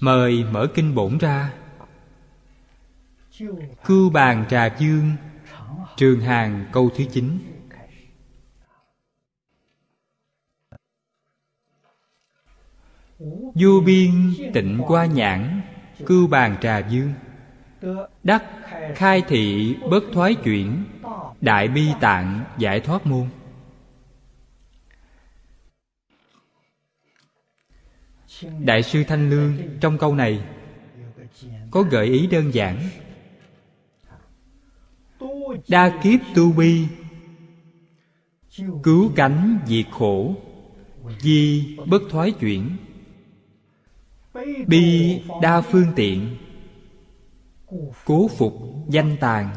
Mời mở kinh bổn ra. Cưu bàn trà dương, Trường hàng câu thứ chín. Vô biên tịnh qua nhãn, Cưu bàn trà dương. Đắc, khai thị bất thoái chuyển, Đại bi tạng giải thoát môn. Đại sư Thanh Lương trong câu này Có gợi ý đơn giản. Đa kiếp tu bi, Cứu cánh diệt khổ Di bất thoái chuyển. Bi đa phương tiện, Cố phục danh tàn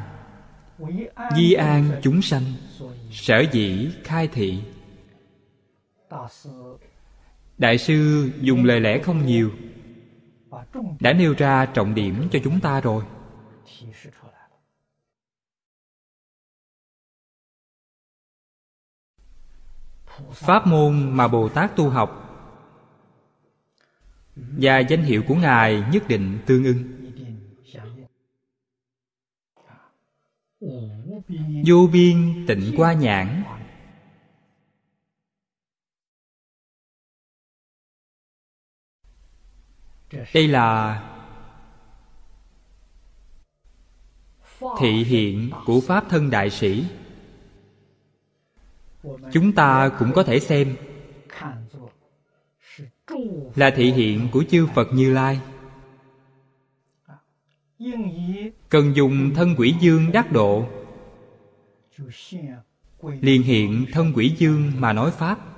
Di an chúng sanh, Sở dĩ khai thị. Đại sư dùng lời lẽ không nhiều. Đã nêu ra trọng điểm cho chúng ta rồi. Pháp môn mà Bồ Tát tu học Và danh hiệu của Ngài nhất định tương ưng. Vô biên tịnh qua nhãn. Đây là Thị hiện của Pháp thân đại sĩ. Chúng ta cũng có thể xem Là thị hiện của chư Phật Như Lai. Cần dùng thân quỷ dương đắc độ, Liền hiện thân quỷ dương mà nói Pháp.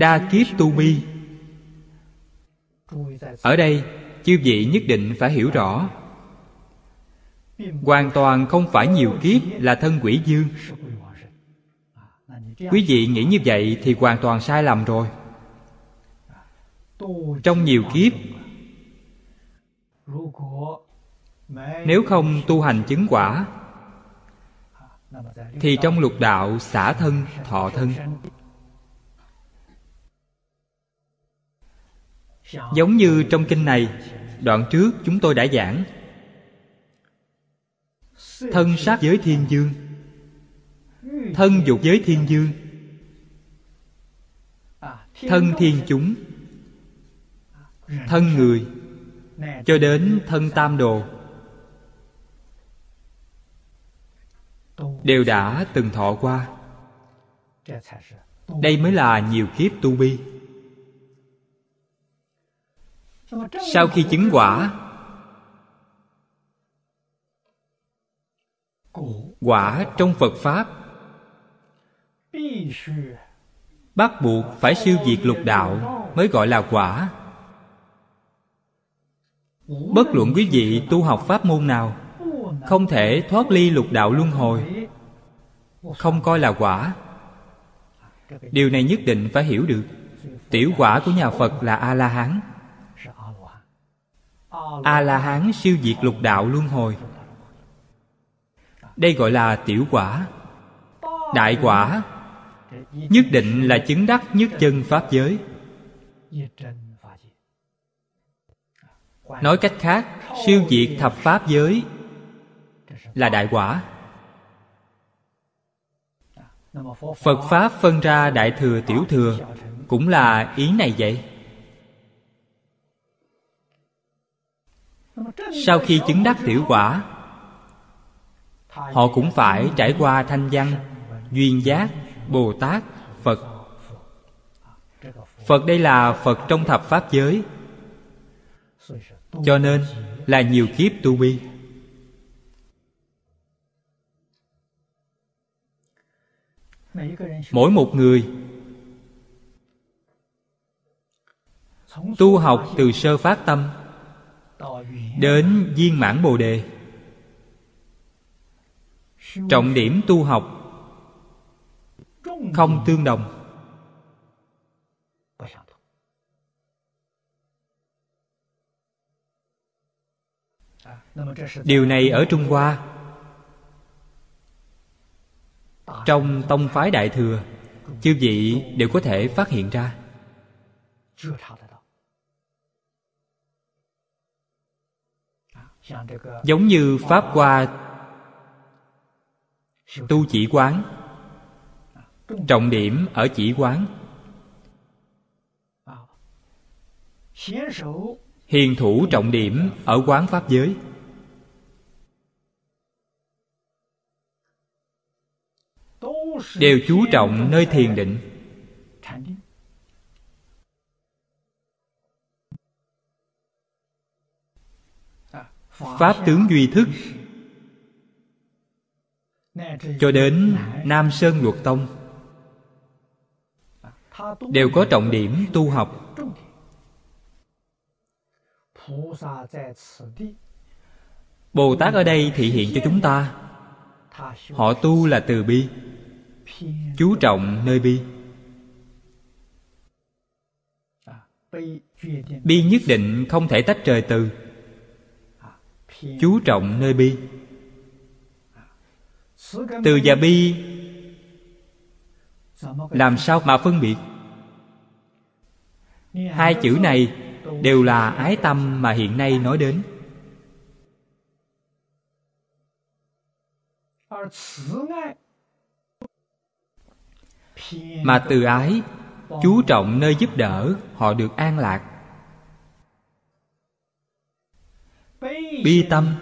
Đa kiếp tu bi Ở đây chư vị nhất định phải hiểu rõ. Hoàn toàn không phải nhiều kiếp là thân quỷ dương. Quý vị nghĩ như vậy thì hoàn toàn sai lầm rồi. Trong nhiều kiếp Nếu không tu hành chứng quả Thì trong lục đạo xả thân, thọ thân. Giống như trong kinh này, Đoạn trước chúng tôi đã giảng. Thân sắc giới thiên dương. Thân dục giới thiên dương. Thân thiên chúng. Thân người. Cho đến thân tam đồ. Đều đã từng thọ qua. Đây mới là nhiều kiếp tu bi sau khi chứng quả quả trong phật pháp, bắt buộc phải siêu diệt lục đạo mới gọi là quả. Bất luận quý vị tu học pháp môn nào, không thể thoát ly lục đạo luân hồi, không coi là quả. Điều này nhất định phải hiểu được. Tiểu quả của nhà phật là a la hán a la hán siêu diệt lục đạo luân hồi. Đây gọi là tiểu quả. Đại quả nhất định là chứng đắc nhất chân pháp giới. Nói cách khác, siêu diệt thập pháp giới là đại quả. Phật pháp phân ra đại thừa tiểu thừa cũng là ý này vậy? Sau khi chứng đắc tiểu quả, họ cũng phải trải qua thanh văn, duyên giác, bồ tát, phật. Phật đây là phật trong thập pháp giới. Cho nên là nhiều kiếp tu bi. Mỗi một người tu học từ sơ phát tâm đến viên mãn bồ đề. Trọng điểm tu học không tương đồng. Điều này ở trung hoa. Trong tông phái đại thừa, chư vị đều có thể phát hiện ra. Giống như pháp qua tu chỉ quán. Trọng điểm ở chỉ quán. Hiền thủ trọng điểm ở quán pháp giới. Đều chú trọng nơi thiền định. Pháp tướng duy thức. Cho đến nam sơn luật tông, đều có trọng điểm tu học. Bồ tát ở đây thị hiện cho chúng ta. Họ tu là từ bi, chú trọng nơi bi. Bi nhất định không thể tách rời từ chú trọng nơi bi. Từ và bi, làm sao mà phân biệt? Hai chữ này đều là ái tâm mà hiện nay nói đến. Mà từ ái, chú trọng nơi giúp đỡ họ được an lạc. Bi tâm,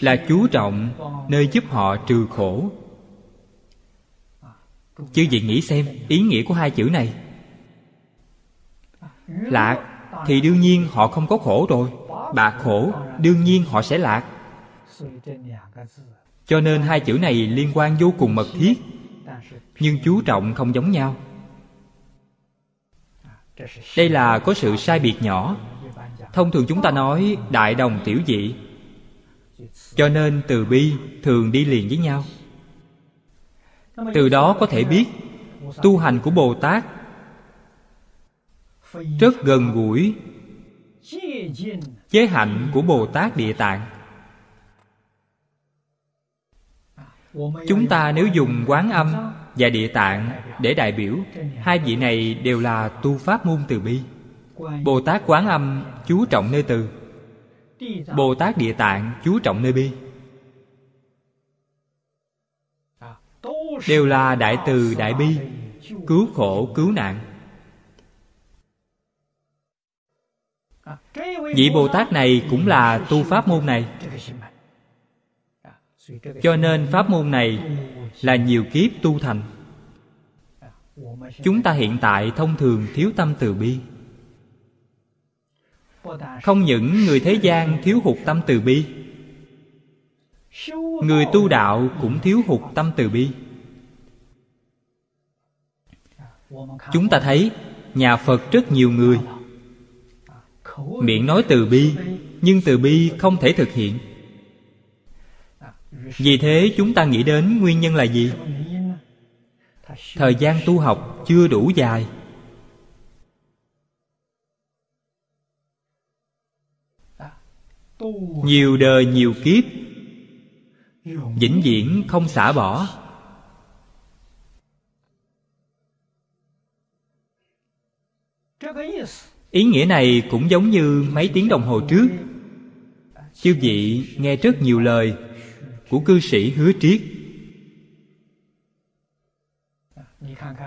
là chú trọng nơi giúp họ trừ khổ. Chứ gì nghĩ xem ý nghĩa của hai chữ này. Lạc thì đương nhiên họ không có khổ rồi bạc khổ đương nhiên họ sẽ lạc. Cho nên hai chữ này liên quan vô cùng mật thiết, nhưng chú trọng không giống nhau. Đây là có sự sai biệt nhỏ thông thường chúng ta nói đại đồng tiểu dị. Cho nên từ bi thường đi liền với nhau. Từ đó có thể biết tu hành của bồ tát rất gần gũi chế hạnh của bồ tát địa tạng. Chúng ta nếu dùng quán âm và địa tạng để đại biểu, hai vị này đều là tu pháp môn từ bi bồ tát quán âm chú trọng nơi từ. Bồ tát địa tạng chú trọng nơi bi. Đều là đại từ đại bi. Cứu khổ cứu nạn. Vị bồ tát này cũng là tu pháp môn này. Cho nên pháp môn này là nhiều kiếp tu thành. Chúng ta hiện tại thông thường thiếu tâm từ bi không những người thế gian thiếu hụt tâm từ bi, người tu đạo cũng thiếu hụt tâm từ bi. Chúng ta thấy nhà phật rất nhiều người. Miệng nói từ bi, nhưng từ bi không thể thực hiện. Vì thế chúng ta nghĩ đến nguyên nhân là gì? Thời gian tu học chưa đủ dài. Nhiều đời nhiều kiếp vĩnh viễn không xả bỏ. Ý nghĩa này cũng giống như mấy tiếng đồng hồ trước. Chư vị nghe rất nhiều lời của cư sĩ hứa triết.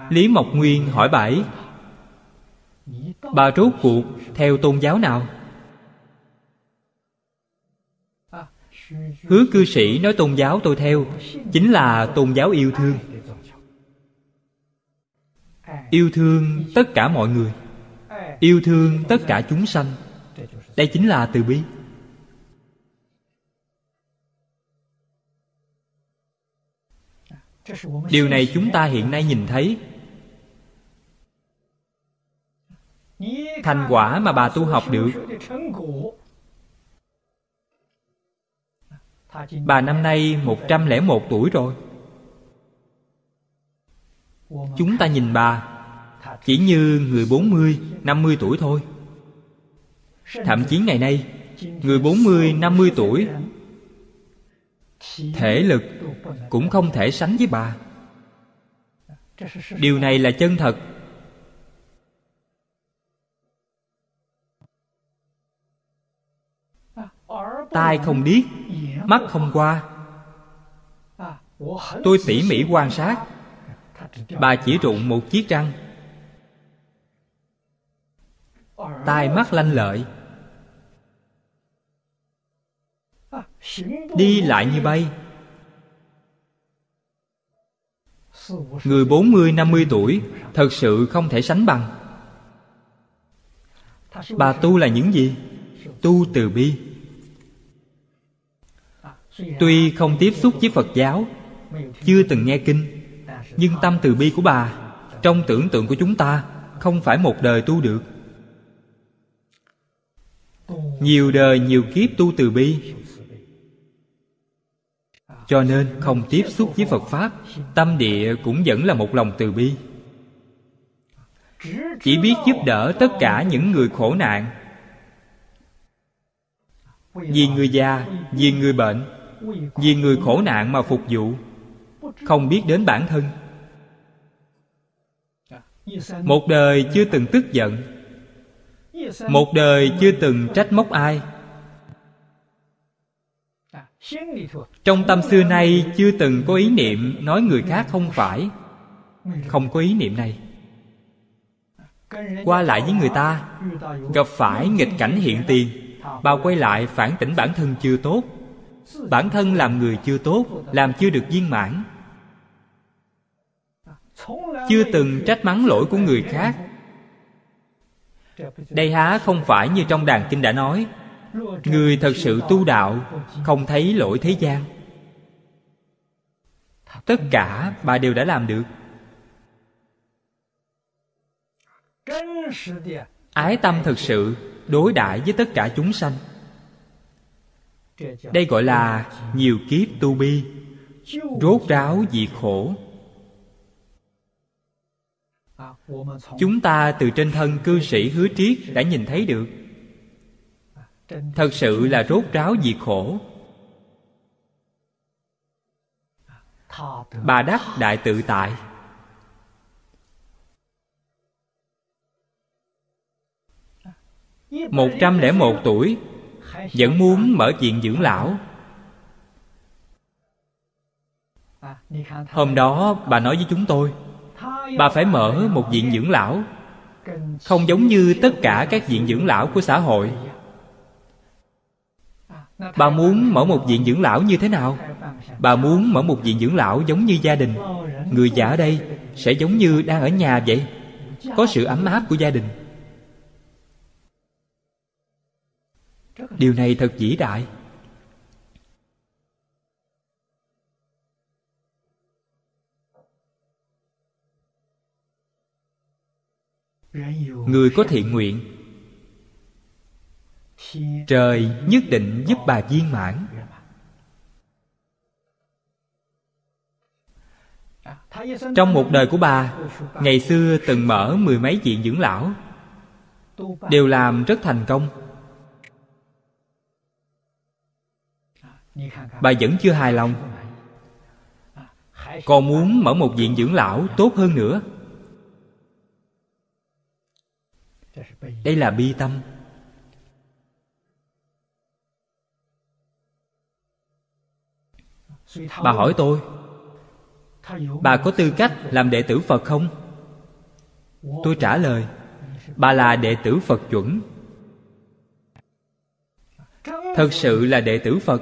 Lý mộc nguyên hỏi bảy bà rốt cuộc theo tôn giáo nào hứa cư sĩ nói tôn giáo tôi theo, chính là tôn giáo yêu thương. Yêu thương tất cả mọi người. Yêu thương tất cả chúng sanh. Đây chính là từ bi. Điều này chúng ta hiện nay nhìn thấy. Thành quả mà bà tu học được Bà năm nay 101 tuổi rồi. Chúng ta nhìn bà Chỉ như người 40, 50 tuổi thôi. Thậm chí ngày nay Người 40, 50 tuổi Thể lực cũng không thể sánh với bà. Điều này là chân thật. Tai không điếc, Mắt không qua. Tôi tỉ mỉ quan sát. Bà chỉ rụng một chiếc răng. Tai mắt lanh lợi. Đi lại như bay. Người 40-50 tuổi Thật sự không thể sánh bằng. Bà tu là những gì? Tu từ bi. Tuy không tiếp xúc với Phật giáo Chưa từng nghe kinh Nhưng tâm từ bi của bà Trong tưởng tượng của chúng ta Không phải một đời tu được. Nhiều đời nhiều kiếp tu từ bi. Cho nên không tiếp xúc với Phật Pháp Tâm địa cũng vẫn là một lòng từ bi. Chỉ biết giúp đỡ tất cả những người khổ nạn. Vì người già, vì người bệnh vì người khổ nạn mà phục vụ, không biết đến bản thân. Một đời chưa từng tức giận, một đời chưa từng trách móc ai. Trong tâm xưa nay chưa từng có ý niệm nói người khác không phải, không có ý niệm này. Qua lại với người ta, gặp phải nghịch cảnh hiện tiền, bao quay lại phản tỉnh bản thân chưa tốt bản thân làm người chưa tốt, làm chưa được viên mãn. Chưa từng trách mắng lỗi của người khác. Đây há không phải như trong đàn kinh đã nói. Người thật sự tu đạo, không thấy lỗi thế gian. Tất cả bà đều đã làm được. Ái tâm thật sự đối đãi với tất cả chúng sanh đây gọi là nhiều kiếp tu bi, rốt ráo diệt khổ. Chúng ta từ trên thân cư sĩ hứa triết đã nhìn thấy được. Thật sự là rốt ráo diệt khổ. Bà đắc đại tự tại. Một trăm lẻ một tuổi vẫn muốn mở viện dưỡng lão. Hôm đó bà nói với chúng tôi, bà phải mở một viện dưỡng lão. Không giống như tất cả các viện dưỡng lão của xã hội. Bà muốn mở một viện dưỡng lão như thế nào? Bà muốn mở một viện dưỡng lão giống như gia đình. Người già ở đây sẽ giống như đang ở nhà vậy. Có sự ấm áp của gia đình. Điều này thật vĩ đại. Người có thiện nguyện. Trời nhất định giúp bà viên mãn. Trong một đời của bà, ngày xưa từng mở mười mấy viện dưỡng lão, đều làm rất thành công. Bà vẫn chưa hài lòng. Còn muốn mở một viện dưỡng lão tốt hơn nữa. Đây là bi tâm. Bà hỏi tôi, bà có tư cách làm đệ tử phật không? Tôi trả lời, bà là đệ tử phật chuẩn. Thật sự là đệ tử phật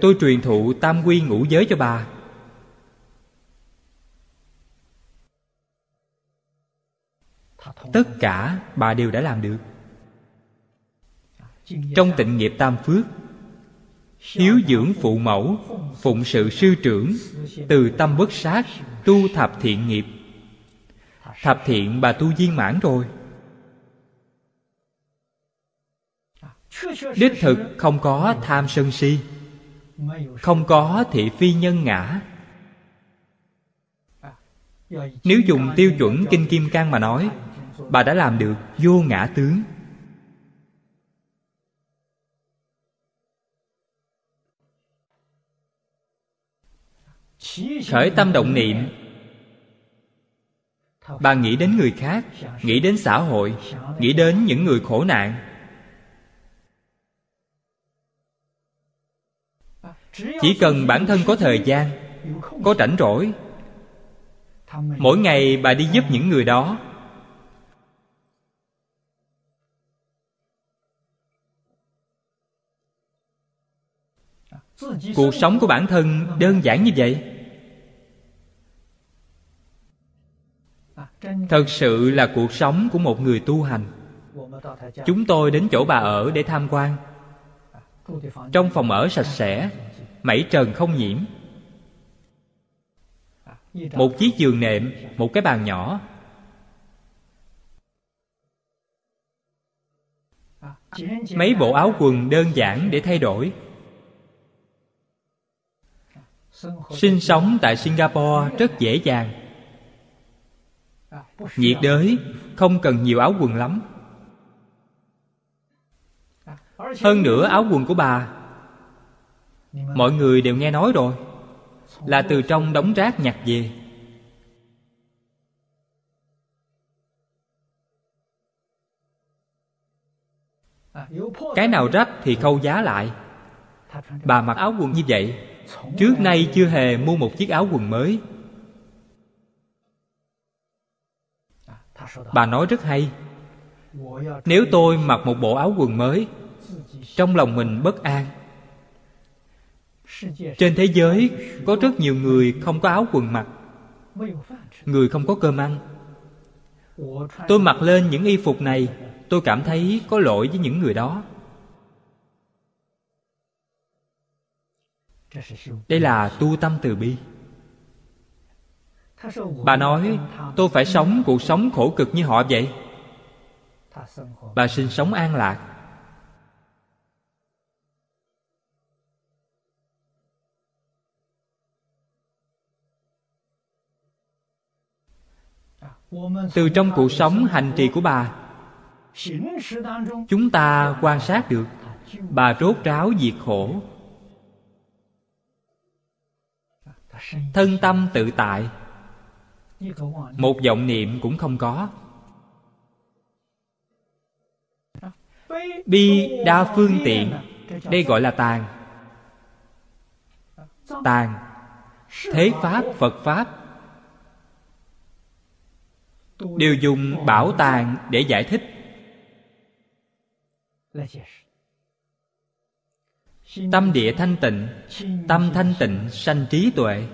tôi truyền thụ tam quy ngũ giới cho bà. Tất cả bà đều đã làm được. Trong tịnh nghiệp tam phước, hiếu dưỡng phụ mẫu, phụng sự sư trưởng, từ tâm bất sát, tu thập thiện nghiệp. Thập thiện bà tu viên mãn rồi. Đích thực không có tham sân si không có thị phi nhân ngã. Nếu dùng tiêu chuẩn kinh kim cang mà nói, bà đã làm được vô ngã tướng. Khởi tâm động niệm. Bà nghĩ đến người khác, nghĩ đến xã hội, nghĩ đến những người khổ nạn. Chỉ cần bản thân có thời gian, có rảnh rỗi, mỗi ngày bà đi giúp những người đó. Cuộc sống của bản thân đơn giản như vậy. Thật sự là cuộc sống của một người tu hành. Chúng tôi đến chỗ bà ở để tham quan. Trong phòng ở sạch sẽ mảy trần không nhiễm. Một chiếc giường nệm, một cái bàn nhỏ. Mấy bộ áo quần đơn giản để thay đổi. Sinh sống tại singapore rất dễ dàng. Nhiệt đới, không cần nhiều áo quần lắm. Hơn nữa, áo quần của bà mọi người đều nghe nói rồi. Là từ trong đống rác nhặt về. Cái nào rách thì khâu giá lại. Bà mặc áo quần như vậy. Trước nay chưa hề mua một chiếc áo quần mới. Bà nói rất hay. Nếu tôi mặc một bộ áo quần mới, trong lòng mình bất an trên thế giới có rất nhiều người không có áo quần mặc, người không có cơm ăn. Tôi mặc lên những y phục này, tôi cảm thấy có lỗi với những người đó. Đây là tu tâm từ bi. Bà nói, tôi phải sống cuộc sống khổ cực như họ vậy. Bà sinh sống an lạc. Từ trong cuộc sống hành trì của bà. chúng ta quan sát được. Bà rốt ráo diệt khổ. Thân tâm tự tại. Một vọng niệm cũng không có. Bi đa phương tiện. Đây gọi là tàn. Tàn. Thế pháp phật pháp đều dùng bảo tàng để giải thích. Tâm địa thanh tịnh tâm thanh tịnh sanh trí tuệ.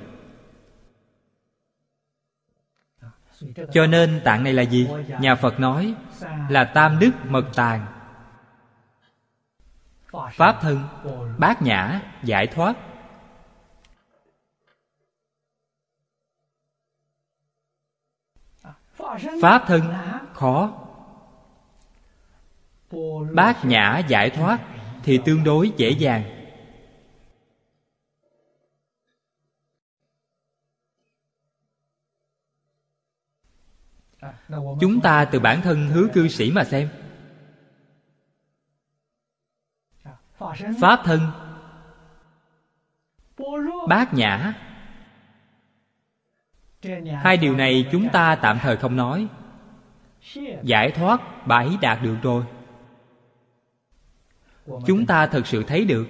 Cho nên tạng này là gì? Nhà phật nói là tam đức mật tàng. Pháp thân bát nhã giải thoát pháp thân khó. Bát nhã giải thoát thì tương đối dễ dàng. Chúng ta từ bản thân hứa cư sĩ mà xem. Pháp thân. Bát nhã hai điều này chúng ta tạm thời không nói. Giải thoát, bà ấy đạt được rồi. Chúng ta thật sự thấy được.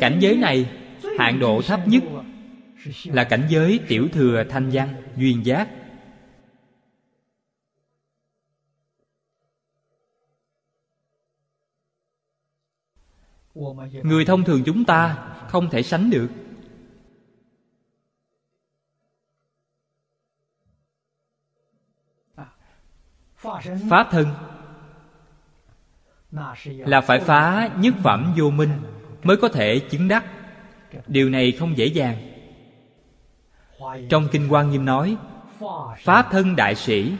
Cảnh giới này hạn độ thấp nhất là cảnh giới tiểu thừa thanh văn, duyên giác. Người thông thường chúng ta không thể sánh được. Pháp thân. Là phải phá nhất phẩm vô minh mới có thể chứng đắc. Điều này không dễ dàng. Trong kinh quan nghiêm nói pháp thân đại sĩ.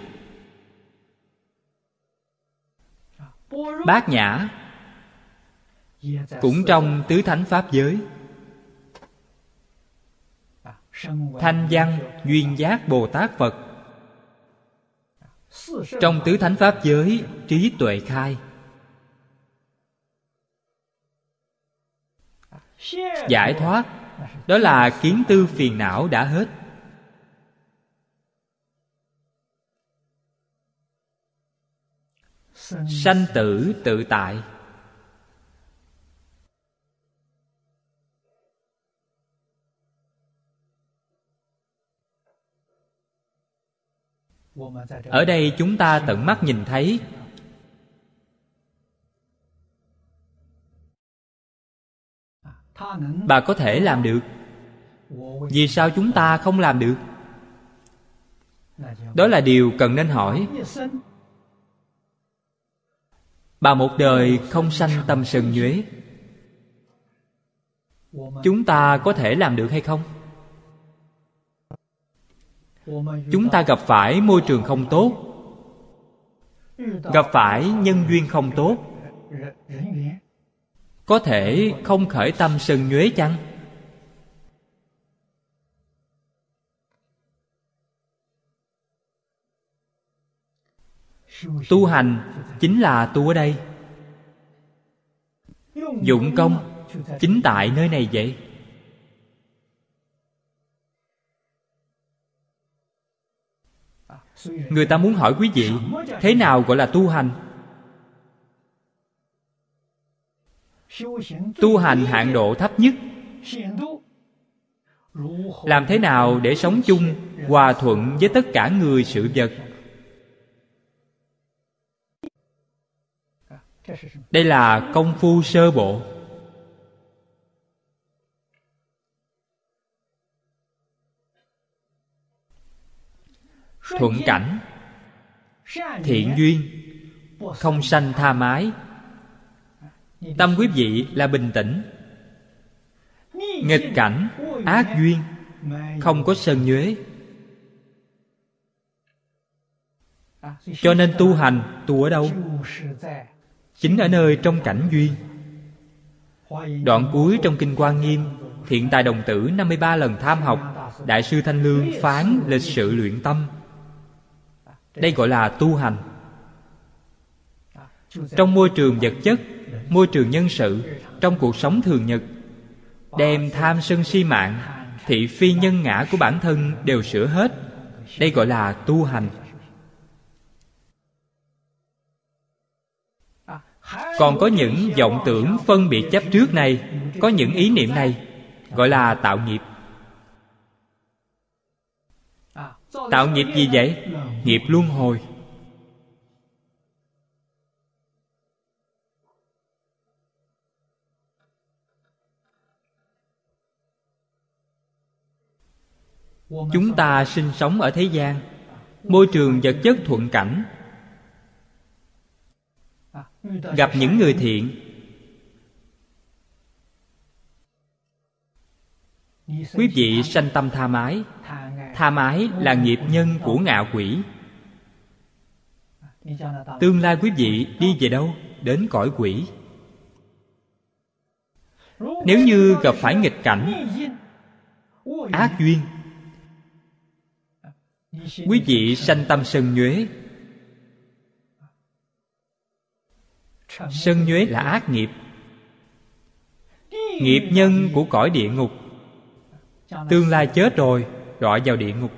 Bát nhã cũng trong tứ thánh pháp giới. Thanh văn duyên giác bồ tát phật trong tứ thánh pháp giới, trí tuệ khai. Giải thoát, đó là kiến tư phiền não đã hết. Sanh tử tự tại. Ở đây chúng ta tận mắt nhìn thấy. Bà có thể làm được. Vì sao chúng ta không làm được? Đó là điều cần nên hỏi. Bà một đời không sanh tâm sân nhuế. Chúng ta có thể làm được hay không? Chúng ta gặp phải môi trường không tốt. Gặp phải nhân duyên không tốt. Có thể không khởi tâm sân nhuế chăng? Tu hành chính là tu ở đây. Dụng công chính tại nơi này vậy. Người ta muốn hỏi quý vị, thế nào gọi là tu hành? Tu hành hạng độ thấp nhất. Làm thế nào để sống chung, hòa thuận với tất cả người sự vật? Đây là công phu sơ bộ. Thuận cảnh, thiện duyên, không sanh tha mái. Tâm quý vị là bình tĩnh, nghịch cảnh, ác duyên, không có sân nhuế. Cho nên tu hành, tu ở đâu? Chính ở nơi trong cảnh duyên. Đoạn cuối trong kinh quan nghiêm, thiện tài đồng tử 53 lần tham học, đại sư thanh lương phán lịch sự luyện tâm đây gọi là tu hành. Trong môi trường vật chất, môi trường nhân sự, trong cuộc sống thường nhật, đem tham sân si mạng, thị phi nhân ngã của bản thân đều sửa hết. Đây gọi là tu hành. Còn có những vọng tưởng phân biệt chấp trước này, có những ý niệm này, gọi là tạo nghiệp. Tạo nghiệp gì vậy? Nghiệp luân hồi. Chúng ta sinh sống ở thế gian. Môi trường vật chất thuận cảnh. Gặp những người thiện. Quý vị sanh tâm tha mái tha mái là nghiệp nhân của ngạ quỷ. Tương lai quý vị đi về đâu? Đến cõi quỷ. Nếu như gặp phải nghịch cảnh, ác duyên, quý vị sanh tâm sân nhuế. Sân nhuế là ác nghiệp. Nghiệp nhân của cõi địa ngục. Tương lai chết rồi đọa vào địa ngục.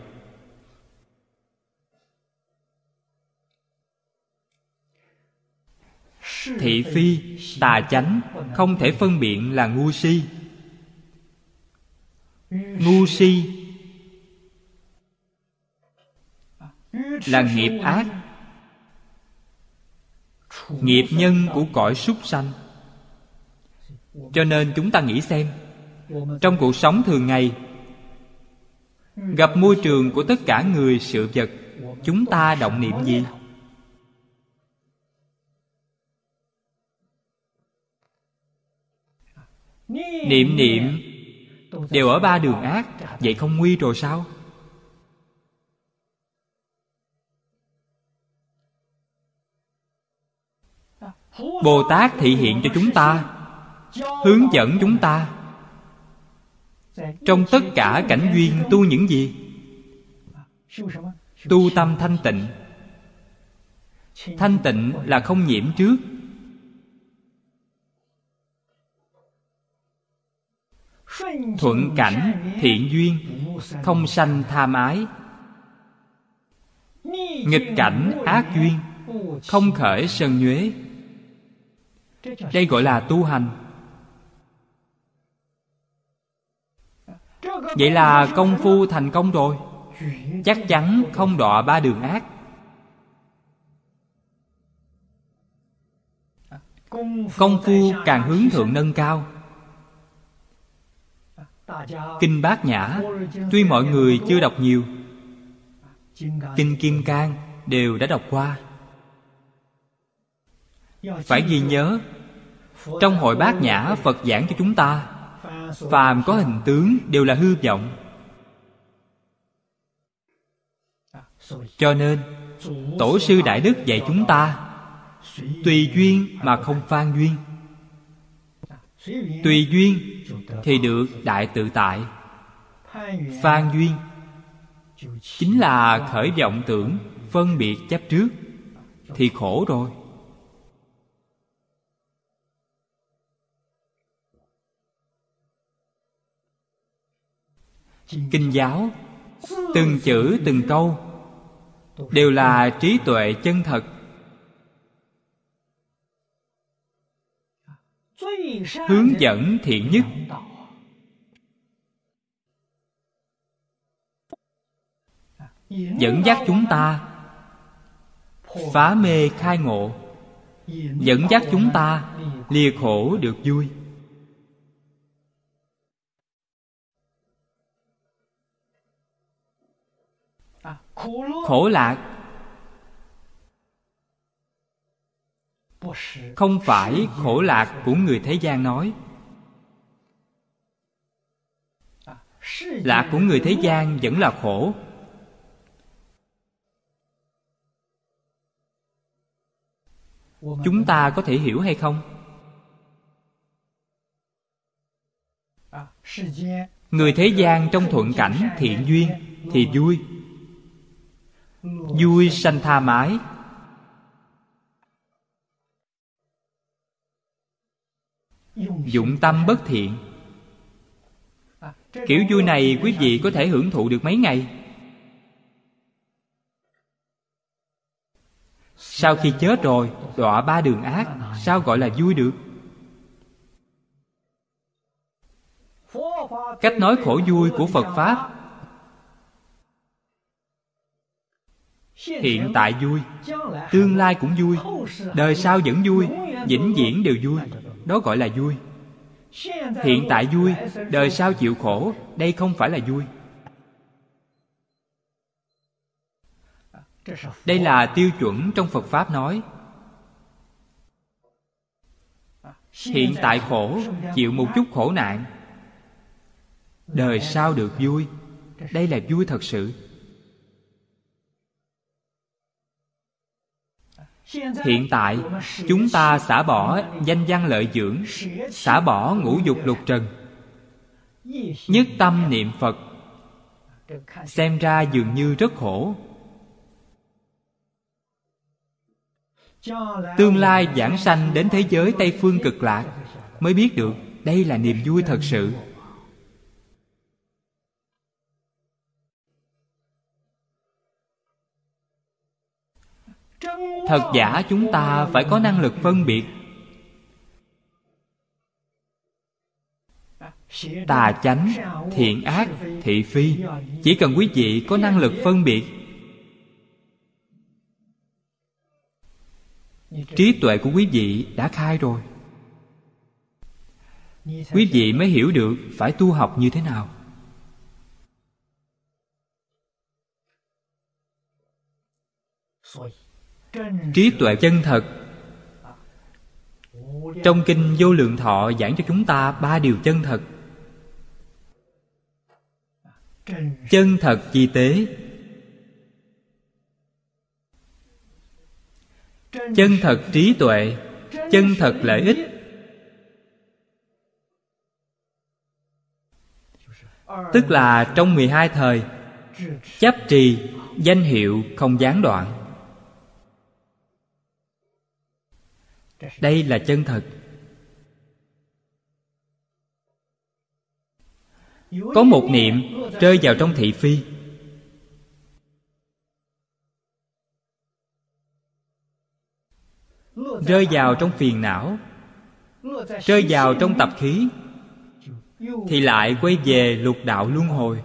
Thị phi, tà chánh, không thể phân biện là ngu si. Ngu si là nghiệp ác. Nghiệp nhân của cõi súc sanh. Cho nên chúng ta nghĩ xem, trong cuộc sống thường ngày gặp môi trường của tất cả người sự vật, chúng ta động niệm gì? Niệm niệm. Đều ở ba đường ác, vậy không nguy rồi sao? Bồ tát thị hiện cho chúng ta, hướng dẫn chúng ta trong tất cả cảnh duyên tu những gì? Tu tâm thanh tịnh. Thanh tịnh là không nhiễm trước. Thuận cảnh, thiện duyên, không sanh tham ái nghịch cảnh, ác duyên, không khởi sân nhuế. Đây gọi là tu hành. Vậy là công phu thành công rồi. Chắc chắn không đọa ba đường ác. Công phu càng hướng thượng nâng cao. Kinh bát nhã, tuy mọi người chưa đọc nhiều, kinh kim cang đều đã đọc qua. Phải ghi nhớ, trong hội bát nhã phật giảng cho chúng ta phàm có hình tướng đều là hư vọng. Cho nên, tổ sư đại đức dạy chúng ta, tùy duyên mà không phan duyên. Tùy duyên thì được đại tự tại phan duyên chính là khởi vọng tưởng phân biệt chấp trước thì khổ rồi. Kinh giáo. Từng chữ, từng câu đều là trí tuệ chân thật. Hướng dẫn thiện nhất. Dẫn dắt chúng ta. Phá mê khai ngộ. Dẫn dắt chúng ta lìa khổ được vui. Khổ lạc. Không phải khổ lạc của người thế gian nói. Lạc của người thế gian vẫn là khổ. Chúng ta có thể hiểu hay không? Người thế gian trong thuận cảnh thiện duyên, thì vui vui sanh tha mái dụng tâm bất thiện. Kiểu vui này quý vị có thể hưởng thụ được mấy ngày? Sau khi chết rồi, đọa ba đường ác, sao gọi là vui được? Cách nói khổ vui của phật pháp hiện tại vui, tương lai cũng vui, đời sau vẫn vui, vĩnh viễn đều vui. Đó gọi là vui. Hiện tại vui, đời sau chịu khổ, đây không phải là vui. Đây là tiêu chuẩn trong phật pháp nói. Hiện tại khổ, chịu một chút khổ nạn. Đời sau được vui, đây là vui thật sự. Hiện tại, chúng ta xả bỏ danh văn lợi dưỡng, xả bỏ ngũ dục lục trần. Nhất tâm niệm phật. Xem ra dường như rất khổ. Tương lai giảng sanh đến thế giới tây phương cực lạc, mới biết được đây là niềm vui thật sự. Thật giả chúng ta phải có năng lực phân biệt. Tà chánh, thiện ác, thị phi. Chỉ cần quý vị có năng lực phân biệt. Trí tuệ của quý vị đã khai rồi. Quý vị mới hiểu được phải tu học như thế nào trí tuệ chân thật. Trong kinh vô lượng thọ giảng cho chúng ta ba điều chân thật. Chân thật chi tế. Chân thật trí tuệ. Chân thật lợi ích. Tức là trong 12 thời, chấp trì, danh hiệu không gián đoạn. Đây là chân thật. Có một niệm rơi vào trong thị phi. Rơi vào trong phiền não, rơi vào trong tập khí, thì lại quay về lục đạo luân hồi,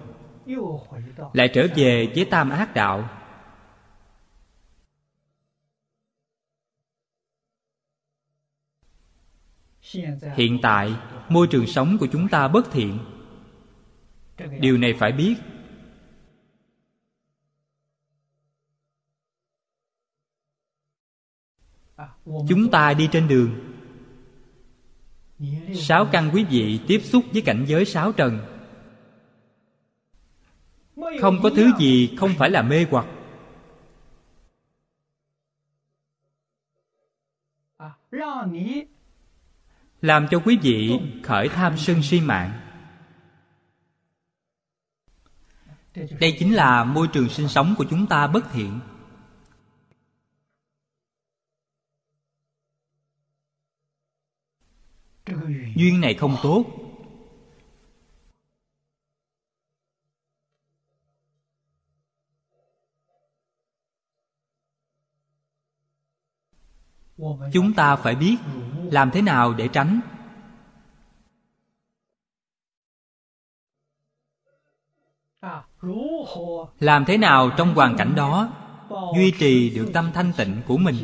lại trở về với tam ác đạo. Hiện tại, môi trường sống của chúng ta bất thiện. Điều này phải biết. Chúng ta đi trên đường. Sáu căn quý vị tiếp xúc với cảnh giới sáu trần. Không có thứ gì không phải là mê hoặc làm cho quý vị khởi tham sân si mạng. Đây chính là môi trường sinh sống của chúng ta bất thiện. Duyên này không tốt. Chúng ta phải biết làm thế nào để tránh? Làm thế nào trong hoàn cảnh đó duy trì được tâm thanh tịnh của mình?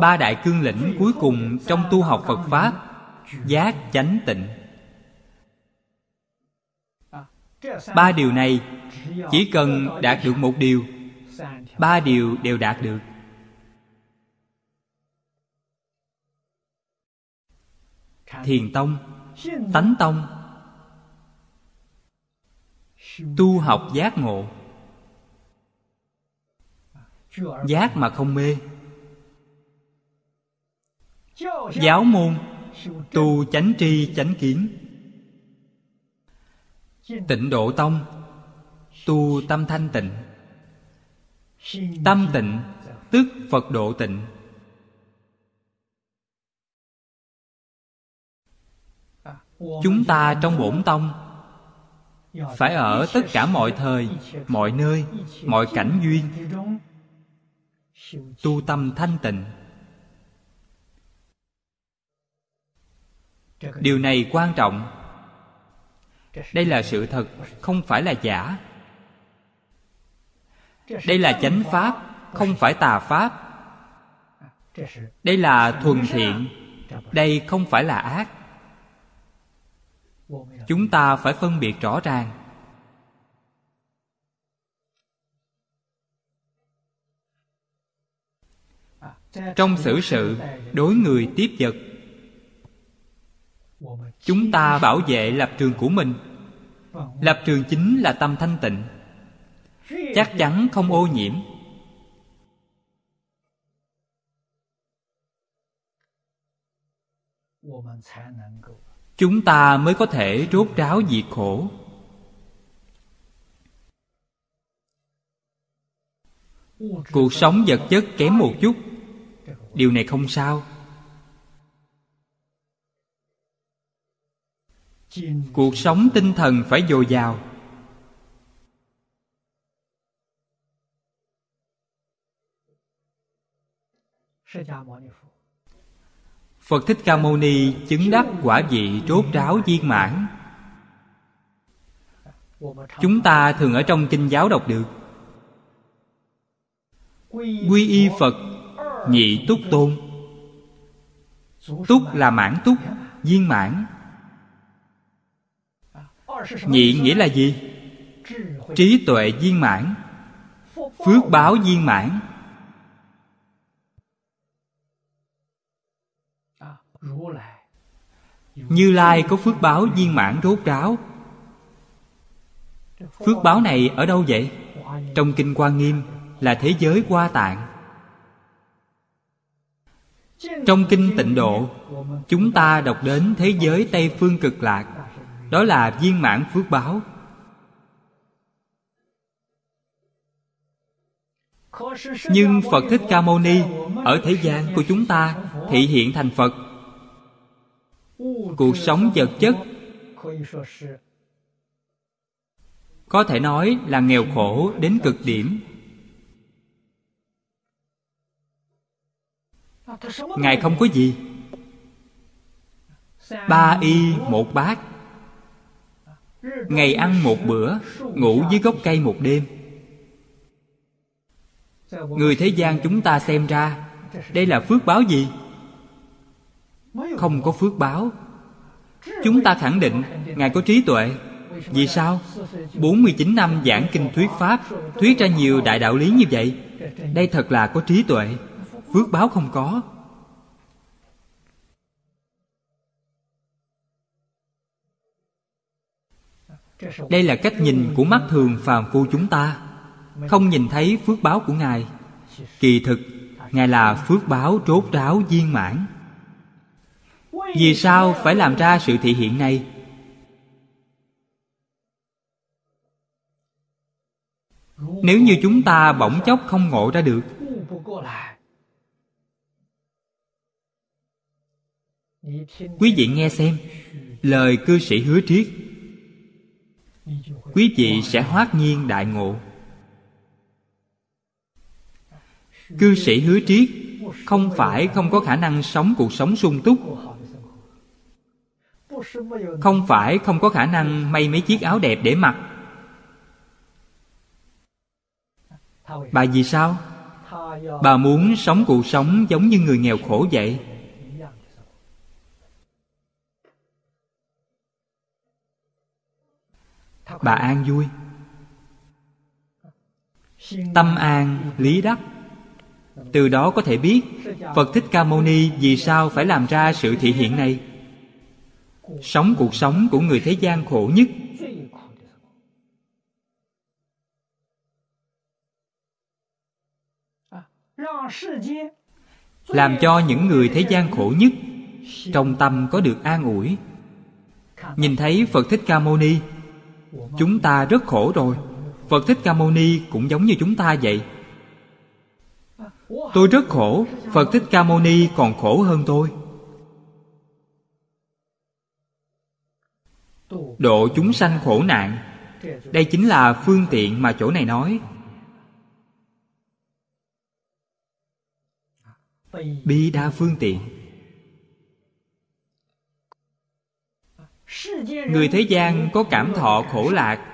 Ba đại cương lĩnh cuối cùng trong tu học phật pháp, giác, chánh, tịnh. Ba điều này chỉ cần đạt được một điều, ba điều đều đạt được. Thiền tông, tánh tông. Tu học giác ngộ. Giác mà không mê. Giáo môn. Tu chánh tri, chánh kiến. Tịnh độ tông. Tu tâm thanh tịnh. Tâm tịnh, tức phật độ tịnh. Chúng ta trong bổn tông. Phải ở tất cả mọi thời, mọi nơi, mọi cảnh duyên. Tu tâm thanh tịnh. Điều này quan trọng. Đây là sự thật, không phải là giả. Đây là chánh pháp, không phải tà pháp. Đây là thuần thiện. Đây không phải là ác chúng ta phải phân biệt rõ ràng. Trong xử sự, đối người tiếp vật, chúng ta bảo vệ lập trường của mình. Lập trường chính là tâm thanh tịnh. Chắc chắn không ô nhiễm chúng ta mới có thể rốt ráo diệt khổ. Cuộc sống vật chất kém một chút. Điều này không sao. Cuộc sống tinh thần phải dồi dào phật thích ca mâu ni chứng đắc quả vị rốt ráo viên mãn. Chúng ta thường ở trong kinh giáo đọc được. Quy y phật, nhị túc tôn. Túc là mãn túc, viên mãn. Nhị nghĩa là gì? Trí tuệ viên mãn. Phước báo viên mãn. Như lai có phước báo viên mãn rốt ráo. Phước báo này ở đâu vậy? Trong kinh quan nghiêm là thế giới qua tạng. Trong kinh tịnh độ, chúng ta đọc đến thế giới tây phương cực lạc, đó là viên mãn phước báo. Nhưng phật thích ca mâu ni ở thế gian của chúng ta thị hiện thành phật cuộc sống vật chất. Có thể nói là nghèo khổ đến cực điểm. Ngài không có gì. Ba y một bát. Ngày ăn một bữa, ngủ dưới gốc cây một đêm. Người thế gian chúng ta xem ra, đây là phước báo gì? Không có phước báo. Chúng ta khẳng định ngài có trí tuệ. Vì sao? 49 năm giảng kinh thuyết pháp, thuyết ra nhiều đại đạo lý như vậy. Đây thật là có trí tuệ. Phước báo không có. Đây là cách nhìn của mắt thường phàm phu chúng ta. Không nhìn thấy phước báo của ngài. Kỳ thực, ngài là phước báo trốt ráo viên mãn vì sao phải làm ra sự thị hiện này? Nếu như chúng ta bỗng chốc không ngộ ra được, quý vị nghe xem, lời cư sĩ hứa triết. Quý vị sẽ hoát nhiên đại ngộ. Cư sĩ hứa triết không phải không có khả năng sống cuộc sống sung túc không phải không có khả năng may mấy chiếc áo đẹp để mặc. Bà vì sao? Bà muốn sống cuộc sống giống như người nghèo khổ vậy. Bà an vui. Tâm an, lý đắc. Từ đó có thể biết phật thích ca mâu ni vì sao phải làm ra sự thị hiện này sống cuộc sống của người thế gian khổ nhất. Làm cho những người thế gian khổ nhất, trong tâm có được an ủi. Nhìn thấy phật thích ca mâu ni, chúng ta rất khổ rồi. Phật thích ca mâu ni cũng giống như chúng ta vậy. Tôi rất khổ, phật thích ca mâu ni còn khổ hơn tôi. Độ chúng sanh khổ nạn. Đây chính là phương tiện mà chỗ này nói. Bi đa phương tiện. Người thế gian có cảm thọ khổ lạc.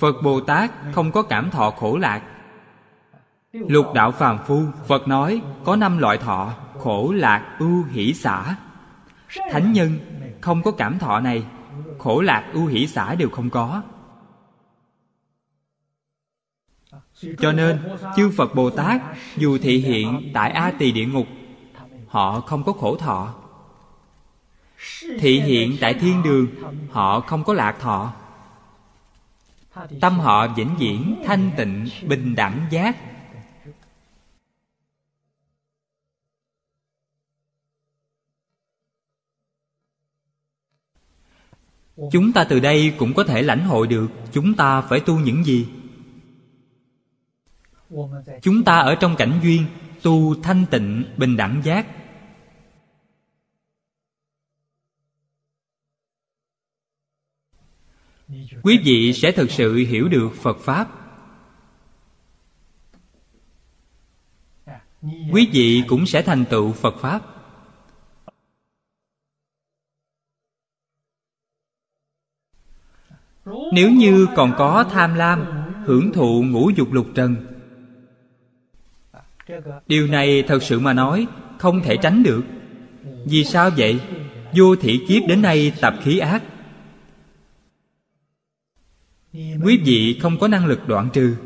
Phật bồ tát không có cảm thọ khổ lạc. Lục đạo phàm phu phật nói có năm loại thọ, khổ, lạc, ưu, hỷ, xả. Thánh nhân không có cảm thọ này, khổ lạc, ưu hỷ xã đều không có. Cho nên, chư phật bồ tát, dù thị hiện tại a tỳ địa ngục, họ không có khổ thọ. Thị hiện tại thiên đường, họ không có lạc thọ. Tâm họ vĩnh viễn thanh tịnh, bình đẳng giác. Chúng ta từ đây cũng có thể lãnh hội được, chúng ta phải tu những gì? Chúng ta ở trong cảnh duyên, tu thanh tịnh, bình đẳng giác. Quý vị sẽ thực sự hiểu được phật pháp. Quý vị cũng sẽ thành tựu phật pháp. Nếu như còn có tham lam, hưởng thụ ngũ dục lục trần. Điều này thật sự mà nói, không thể tránh được. Vì sao vậy? Vô thị kiếp đến nay tập khí ác. Quý vị không có năng lực đoạn trừ.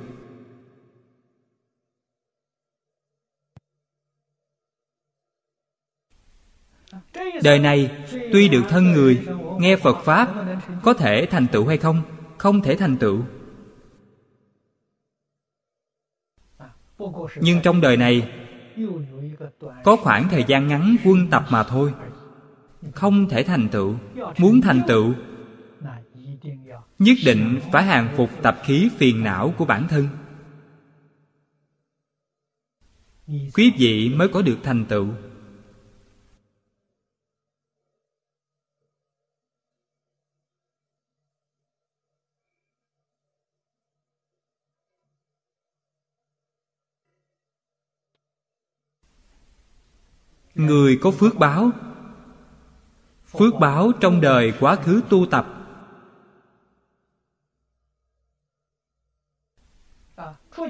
Đời này, tuy được thân người, nghe phật pháp có thể thành tựu hay không? Không thể thành tựu. Nhưng trong đời này, có khoảng thời gian ngắn quân tập mà thôi. Không thể thành tựu. Muốn thành tựu, nhất định phải hàng phục tập khí phiền não của bản thân. Quý vị mới có được thành tựu. Người có phước báo. Phước báo trong đời quá khứ tu tập.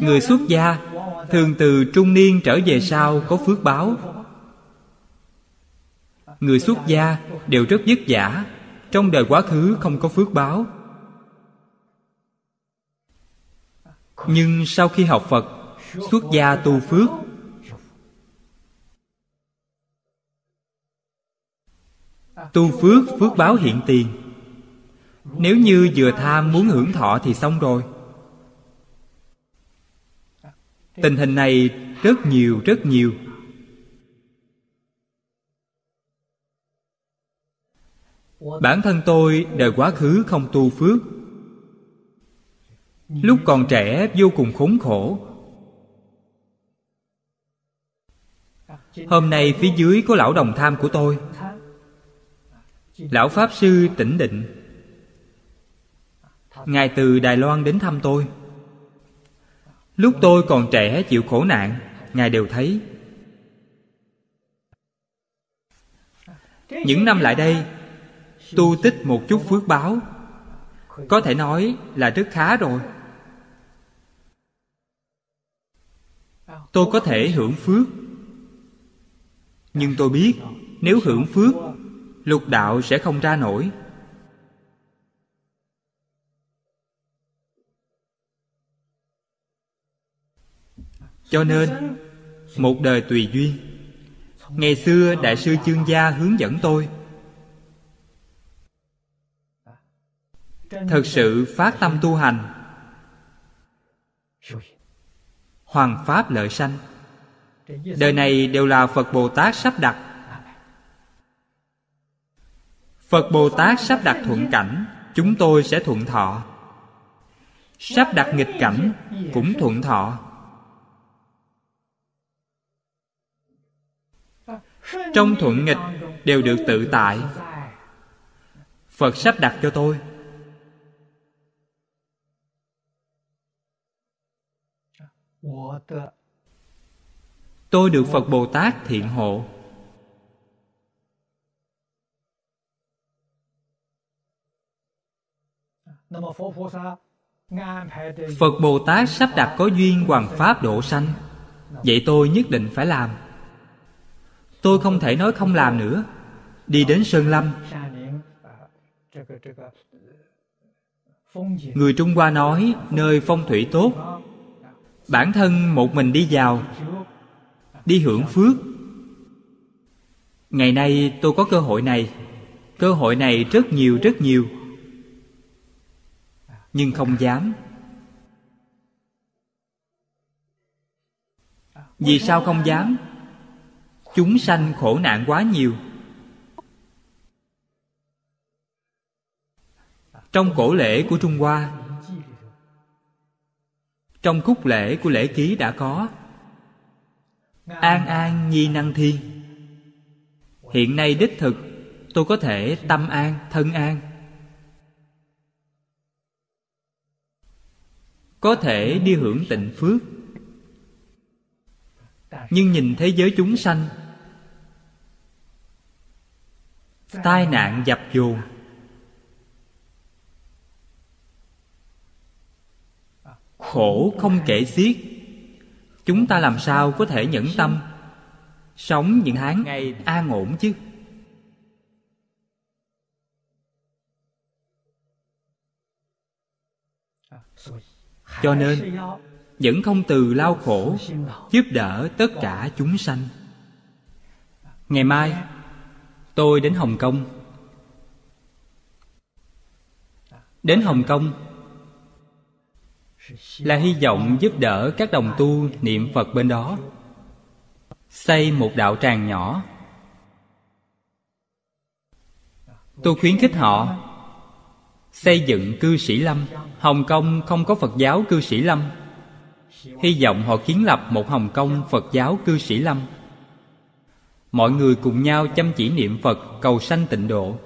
Người xuất gia, thường từ trung niên trở về sau có phước báo. Người xuất gia đều rất vất vả, trong đời quá khứ không có phước báo. Nhưng sau khi học phật, xuất gia tu phước tu phước phước báo hiện tiền. Nếu như vừa tham muốn hưởng thọ thì xong rồi. Tình hình này rất nhiều rất nhiều. Bản thân tôi đời quá khứ không tu phước. Lúc còn trẻ vô cùng khốn khổ. Hôm nay phía dưới có lão đồng tham của tôi lão pháp sư tỉnh định. Ngài từ đài loan đến thăm tôi. Lúc tôi còn trẻ chịu khổ nạn, ngài đều thấy. Những năm lại đây tu tích một chút phước báo. Có thể nói là rất khá rồi. Tôi có thể hưởng phước. Nhưng tôi biết, nếu hưởng phước lục đạo sẽ không ra nổi. Cho nên, một đời tùy duyên. Ngày xưa đại sư chương gia hướng dẫn tôi. Thật sự phát tâm tu hành. Hoàng pháp lợi sanh. Đời này đều là phật bồ tát sắp đặt phật bồ tát sắp đặt thuận cảnh, chúng tôi sẽ thuận thọ. Sắp đặt nghịch cảnh, cũng thuận thọ. Trong thuận nghịch, đều được tự tại. Phật sắp đặt cho tôi. Tôi được phật bồ tát thiện hộ. Phật bồ tát sắp đặt có duyên hoàng pháp độ sanh. Vậy tôi nhất định phải làm. Tôi không thể nói không làm nữa. Đi đến sơn lâm. Người trung hoa nói, nơi phong thủy tốt, bản thân một mình đi vào, đi hưởng phước. Ngày nay tôi có cơ hội này. Cơ hội này rất nhiều rất nhiều nhưng không dám. Vì sao không dám? Chúng sanh khổ nạn quá nhiều. Trong cổ lễ của trung hoa, trong khúc lễ của lễ ký đã có, an an nhi năng thiên hiện nay đích thực, tôi có thể tâm an, thân an. Có thể đi hưởng tịnh phước. Nhưng nhìn thế giới chúng sanh, tai nạn dập dồn. Khổ không kể xiết. Chúng ta làm sao có thể nhẫn tâm sống những tháng ngày an ổn chứ? Cho nên, vẫn không từ lao khổ giúp đỡ tất cả chúng sanh. Ngày mai, tôi đến hồng kông. Đến hồng kông là hy vọng giúp đỡ các đồng tu niệm phật bên đó, xây một đạo tràng nhỏ. Tôi khuyến khích họ xây dựng cư sĩ lâm. Hồng kông không có phật giáo cư sĩ lâm. Hy vọng họ kiến lập một hồng kông phật giáo cư sĩ lâm. Mọi người cùng nhau chăm chỉ niệm phật, cầu sanh tịnh độ.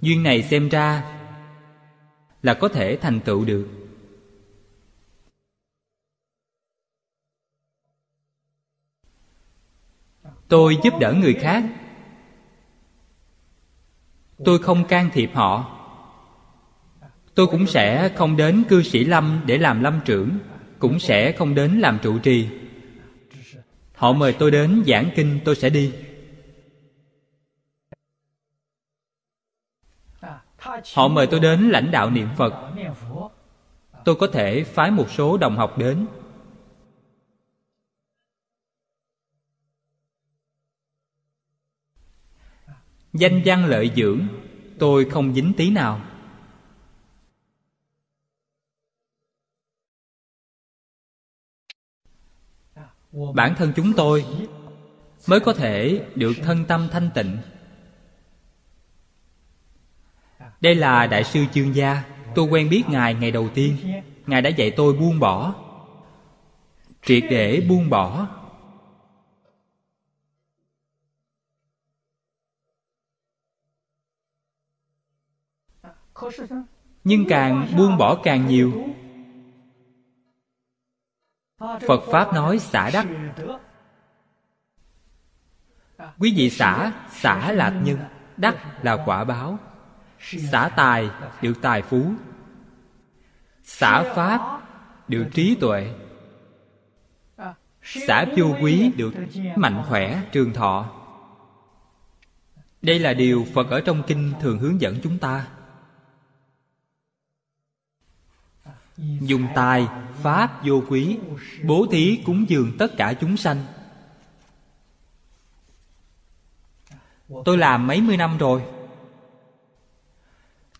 Duyên này xem ra là có thể thành tựu được. Tôi giúp đỡ người khác tôi không can thiệp họ. Tôi cũng sẽ không đến cư sĩ lâm để làm lâm trưởng, cũng sẽ không đến làm trụ trì. Họ mời tôi đến giảng kinh, tôi sẽ đi. Họ mời tôi đến lãnh đạo niệm phật. Tôi có thể phái một số đồng học đến. Danh văn lợi dưỡng, tôi không dính tí nào. Bản thân chúng tôi mới có thể được thân tâm thanh tịnh. Đây là đại sư chương gia, tôi quen biết ngài ngày đầu tiên. Ngài đã dạy tôi buông bỏ, triệt để buông bỏ nhưng càng buông bỏ càng nhiều. Phật pháp nói xả đắc. Quý vị xả xả là nhân, đắc là quả báo. Xả tài, được tài phú. Xả pháp, được trí tuệ. Xả vô quý, được mạnh khỏe, trường thọ. Đây là điều phật ở trong kinh thường hướng dẫn chúng ta. Dùng tài, pháp vô quý, bố thí cúng dường tất cả chúng sanh. Tôi làm mấy mươi năm rồi.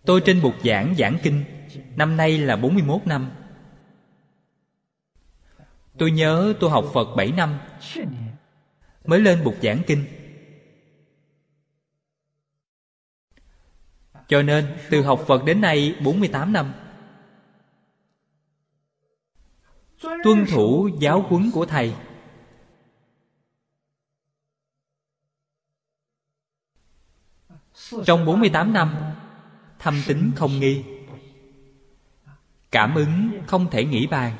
Tôi trên bục giảng giảng kinh, năm nay là 41 năm. Tôi nhớ tôi học phật 7 năm, mới lên bục giảng kinh. Cho nên, từ học Phật đến nay 48 năm. Tuân thủ giáo huấn của thầy. Trong 48 năm thâm tính không nghi. Cảm ứng không thể nghĩ bàn.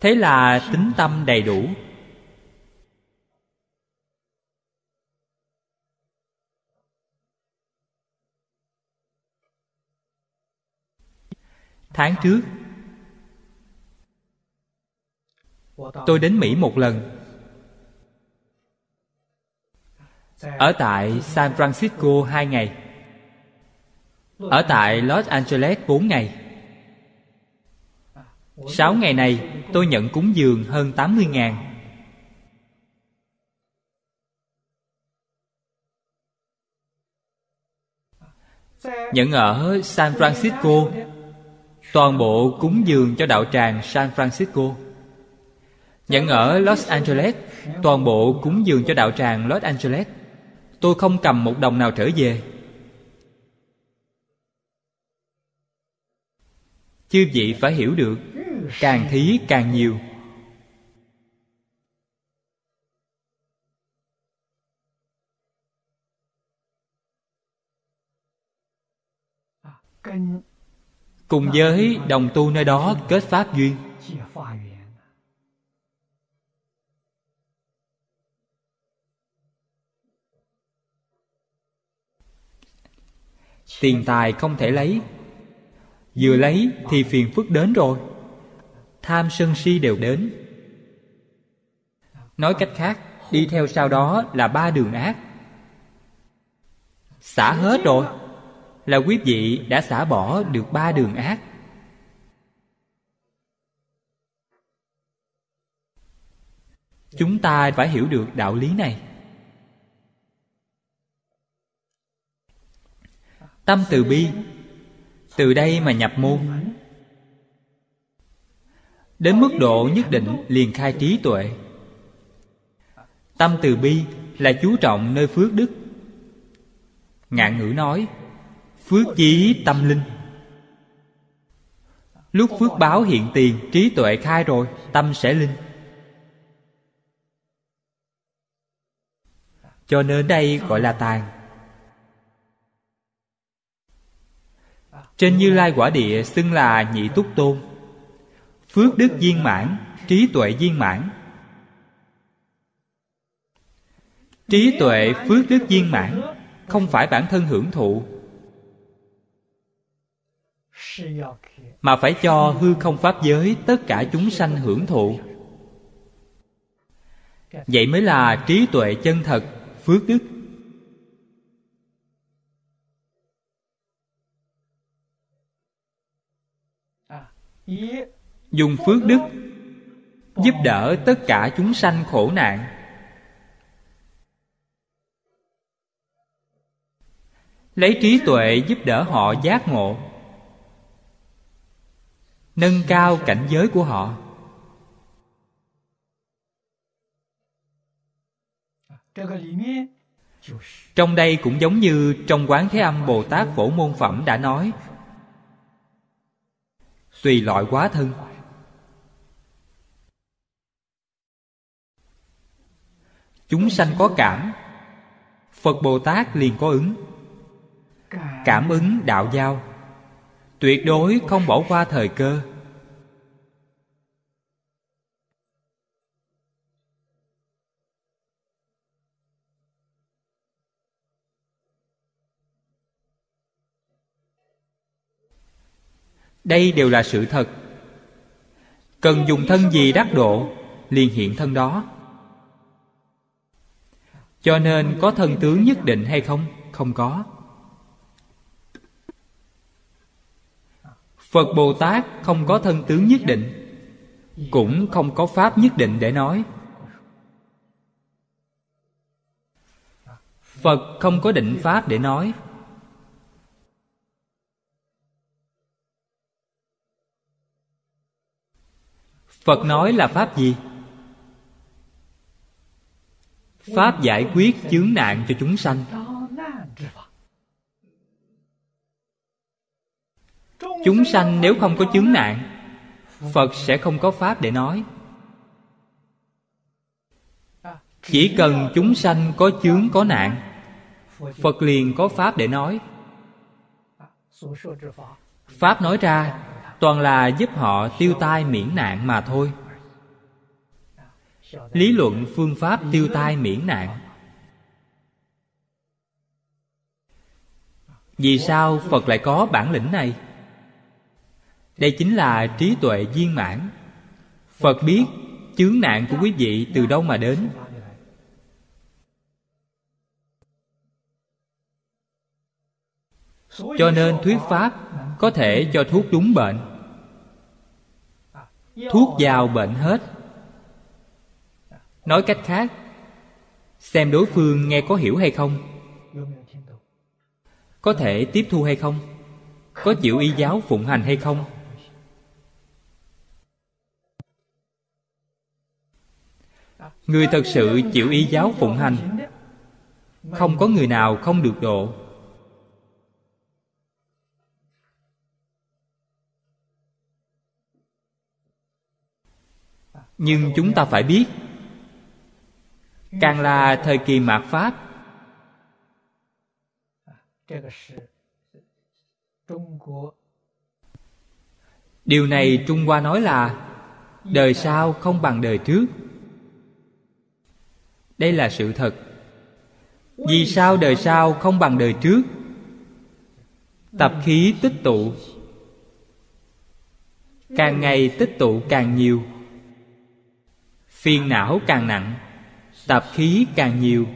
Thế là tính tâm đầy đủ. Tháng trước. Tôi đến mỹ một lần. Ở tại san francisco hai ngày. Ở tại los angeles bốn ngày. Sáu ngày này, tôi nhận cúng dường hơn tám mươi ngàn. Nhận ở san francisco toàn bộ cúng dường cho đạo tràng san francisco. Nhận ở los angeles, toàn bộ cúng dường cho đạo tràng los angeles. Tôi không cầm một đồng nào trở về. Chư vị phải hiểu được, càng thí càng nhiều cùng với đồng tu nơi đó kết pháp duyên. Tiền tài không thể lấy. Vừa lấy thì phiền phức đến rồi. Tham sân si đều đến. Nói cách khác, đi theo sau đó là ba đường ác. Xả hết rồi là quý vị đã xả bỏ được ba đường ác. Chúng ta phải hiểu được đạo lý này. Tâm từ bi. Từ đây mà nhập môn. Đến mức độ nhất định liền khai trí tuệ. Tâm từ bi là chú trọng nơi phước đức. Ngạn ngữ nói phước chí tâm linh. Lúc phước báo hiện tiền, trí tuệ khai rồi, tâm sẽ linh. Cho nên đây gọi là tàn. Trên như lai quả địa xưng là nhị túc tôn. Phước đức viên mãn, trí tuệ viên mãn. Trí tuệ phước đức viên mãn không phải bản thân hưởng thụ mà phải cho hư không pháp giới tất cả chúng sanh hưởng thụ. Vậy mới là trí tuệ chân thật, phước đức. Dùng phước đức giúp đỡ tất cả chúng sanh khổ nạn. Lấy trí tuệ giúp đỡ họ giác ngộ nâng cao cảnh giới của họ. Trong đây cũng giống như trong quán thế âm bồ tát phổ môn phẩm đã nói, tùy loại quá thân. Chúng sanh có cảm, phật bồ tát liền có ứng. Cảm ứng đạo giao tuyệt đối không bỏ qua thời cơ. Đây đều là sự thật. Cần dùng thân gì đắc độ, liền hiện thân đó. Cho nên có thân tướng nhất định hay không? Không có. Phật bồ tát không có thân tướng nhất định, cũng không có pháp nhất định để nói. Phật không có định pháp để nói. Phật nói là pháp gì? Pháp giải quyết chướng nạn cho chúng sanh. Chúng sanh nếu không có chướng nạn, phật sẽ không có pháp để nói. Chỉ cần chúng sanh có chướng, có nạn, phật liền có pháp để nói. Pháp nói ra, toàn là giúp họ tiêu tai miễn nạn mà thôi. Lý luận phương pháp tiêu tai miễn nạn. Vì sao phật lại có bản lĩnh này? Đây chính là trí tuệ viên mãn. Phật biết chướng nạn của quý vị từ đâu mà đến. Cho nên thuyết pháp có thể cho thuốc đúng bệnh. Thuốc vào bệnh hết. Nói cách khác, xem đối phương nghe có hiểu hay không. Có thể tiếp thu hay không? Có chịu y giáo phụng hành hay không? Người thật sự chịu y giáo phụng hành. Không có người nào không được độ. Nhưng chúng ta phải biết, càng là thời kỳ mạt pháp, điều này trung hoa nói là đời sau không bằng đời trước đây là sự thật. Vì sao đời sau không bằng đời trước? Tập khí tích tụ. Càng ngày tích tụ càng nhiều. Phiền não càng nặng, tập khí càng nhiều.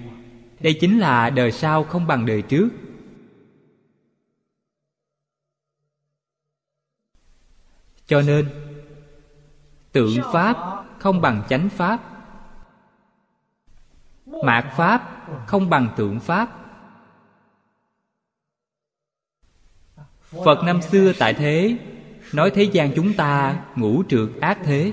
Đây chính là đời sau không bằng đời trước. Cho nên, tượng pháp không bằng chánh pháp mạt pháp không bằng tượng pháp. Phật năm xưa tại thế, nói thế gian chúng ta ngũ trượt ác thế.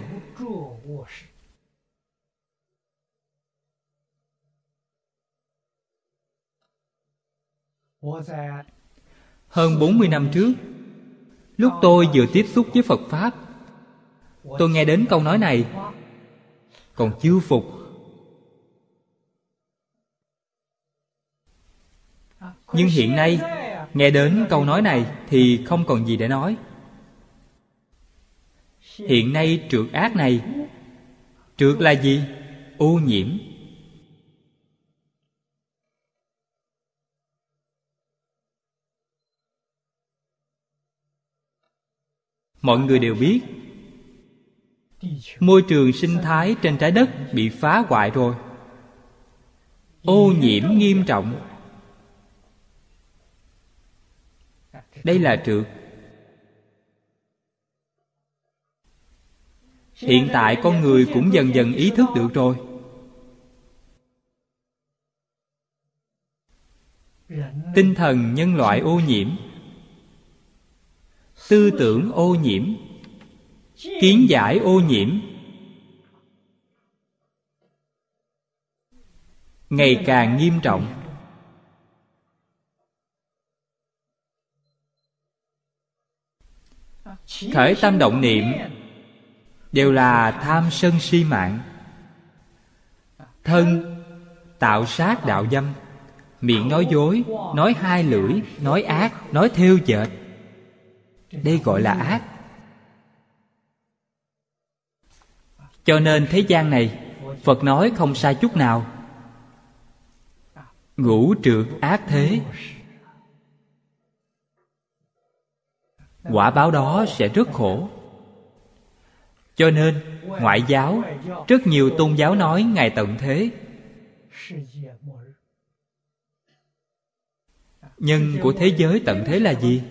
Hơn 40 năm trước, lúc tôi vừa tiếp xúc với phật pháp, tôi nghe đến câu nói này. Còn chưa phục nhưng hiện nay, nghe đến câu nói này thì không còn gì để nói. Hiện nay trượt ác này, trượt là gì? Ô nhiễm. Mọi người đều biết, môi trường sinh thái trên trái đất bị phá hoại rồi. Ô nhiễm nghiêm trọng. Đây là trượt hiện tại con người cũng dần dần ý thức được rồi. Tinh thần nhân loại ô nhiễm. Tư tưởng ô nhiễm. Kiến giải ô nhiễm. Ngày càng nghiêm trọng. Khởi tâm động niệm, đều là tham sân si mạng. Thân, tạo sát đạo dâm. Miệng nói dối, nói hai lưỡi, nói ác, nói thêu dệt. Đây gọi là ác. Cho nên thế gian này, phật nói không sai chút nào. Ngũ trượt ác thế. Quả báo đó sẽ rất khổ. Cho nên, ngoại giáo, rất nhiều tôn giáo nói ngày tận thế. Nhân của thế giới tận thế là gì?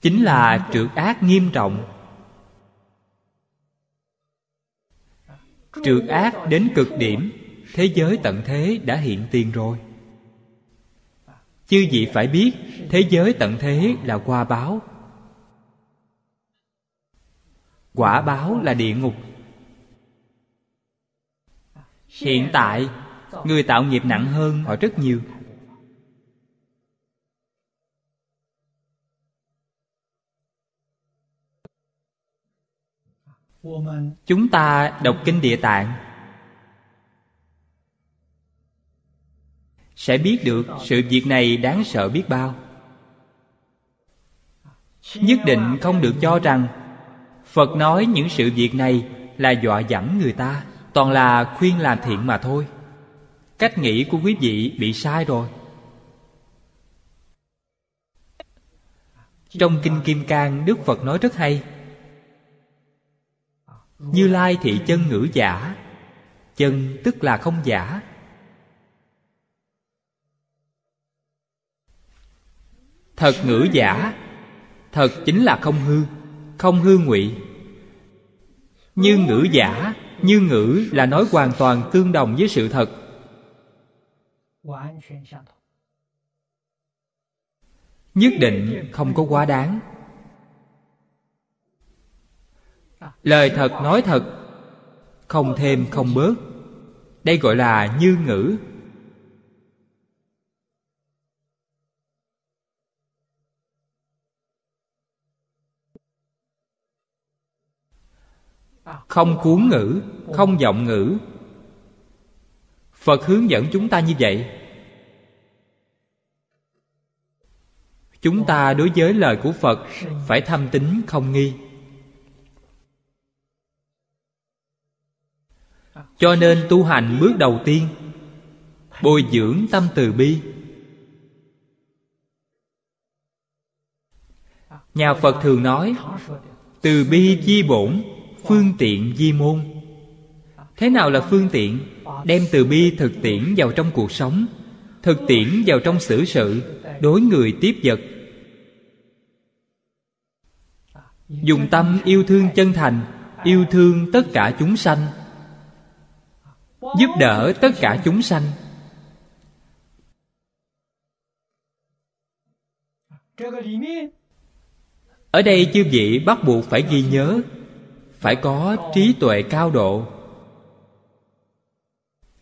Chính là trượt ác nghiêm trọng. Trượt ác đến cực điểm, thế giới tận thế đã hiện tiền rồi. Chư vị phải biết, thế giới tận thế là qua báo quả báo là địa ngục. Hiện tại, người tạo nghiệp nặng hơn họ rất nhiều. Chúng ta đọc kinh địa tạng. Sẽ biết được sự việc này đáng sợ biết bao. Nhất định không được cho rằng phật nói những sự việc này là dọa dẫm người ta, toàn là khuyên làm thiện mà thôi. Cách nghĩ của quý vị bị sai rồi. Trong kinh kim cang, đức phật nói rất hay. Như lai thị chân ngữ giả, chân tức là không giả. Thật ngữ giả, thật chính là không hư không hư ngụy. Như ngữ giả, như ngữ là nói hoàn toàn tương đồng với sự thật. Nhất định không có quá đáng. Lời thật nói thật, không thêm không bớt. Đây gọi là như ngữ. Không cuốn ngữ, không giọng ngữ. Phật hướng dẫn chúng ta như vậy. Chúng ta đối với lời của phật phải thâm tín không nghi. Cho nên tu hành bước đầu tiên, bồi dưỡng tâm từ bi. Nhà phật thường nói, từ bi chi bổn phương tiện di môn. Thế nào là phương tiện? Đem từ bi thực tiễn vào trong cuộc sống, thực tiễn vào trong xử sự, đối người tiếp vật. Dùng tâm yêu thương chân thành, yêu thương tất cả chúng sanh. Giúp đỡ tất cả chúng sanh. Ở đây chư vị bắt buộc phải ghi nhớ phải có trí tuệ cao độ.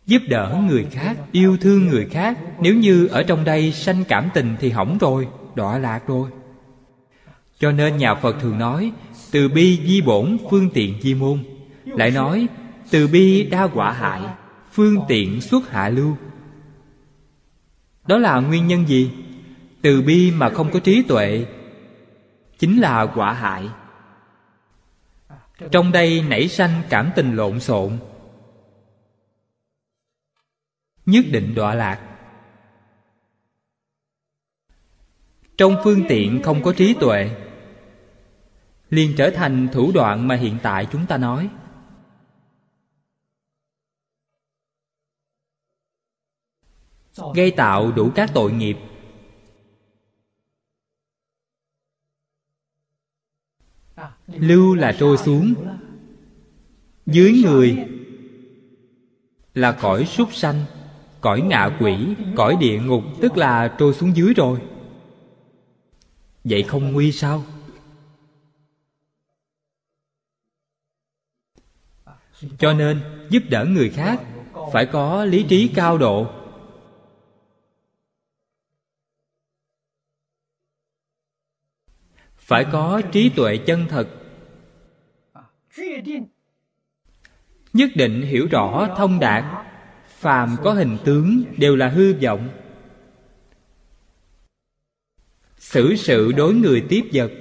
Giúp đỡ người khác, yêu thương người khác. Nếu như ở trong đây sanh cảm tình thì hỏng rồi, đọa lạc rồi. Cho nên nhà phật thường nói, từ bi di bổn, phương tiện di môn. Lại nói, từ bi đa quả hại, phương tiện xuất hạ lưu. Đó là nguyên nhân gì? Từ bi mà không có trí tuệ, chính là quả hại trong đây nảy sanh cảm tình lộn xộn. Nhất định đọa lạc. Trong phương tiện không có trí tuệ, liền trở thành thủ đoạn mà hiện tại chúng ta nói. Gây tạo đủ các tội nghiệp lưu là trôi xuống. Dưới người là cõi súc sanh, cõi ngạ quỷ, cõi địa ngục, tức là trôi xuống dưới rồi. Vậy không nguy sao? Cho nên, giúp đỡ người khác phải có lý trí cao độ. Phải có trí tuệ chân thật. Nhất định hiểu rõ thông đạt. Phàm có hình tướng đều là hư vọng. Xử sự đối người tiếp vật.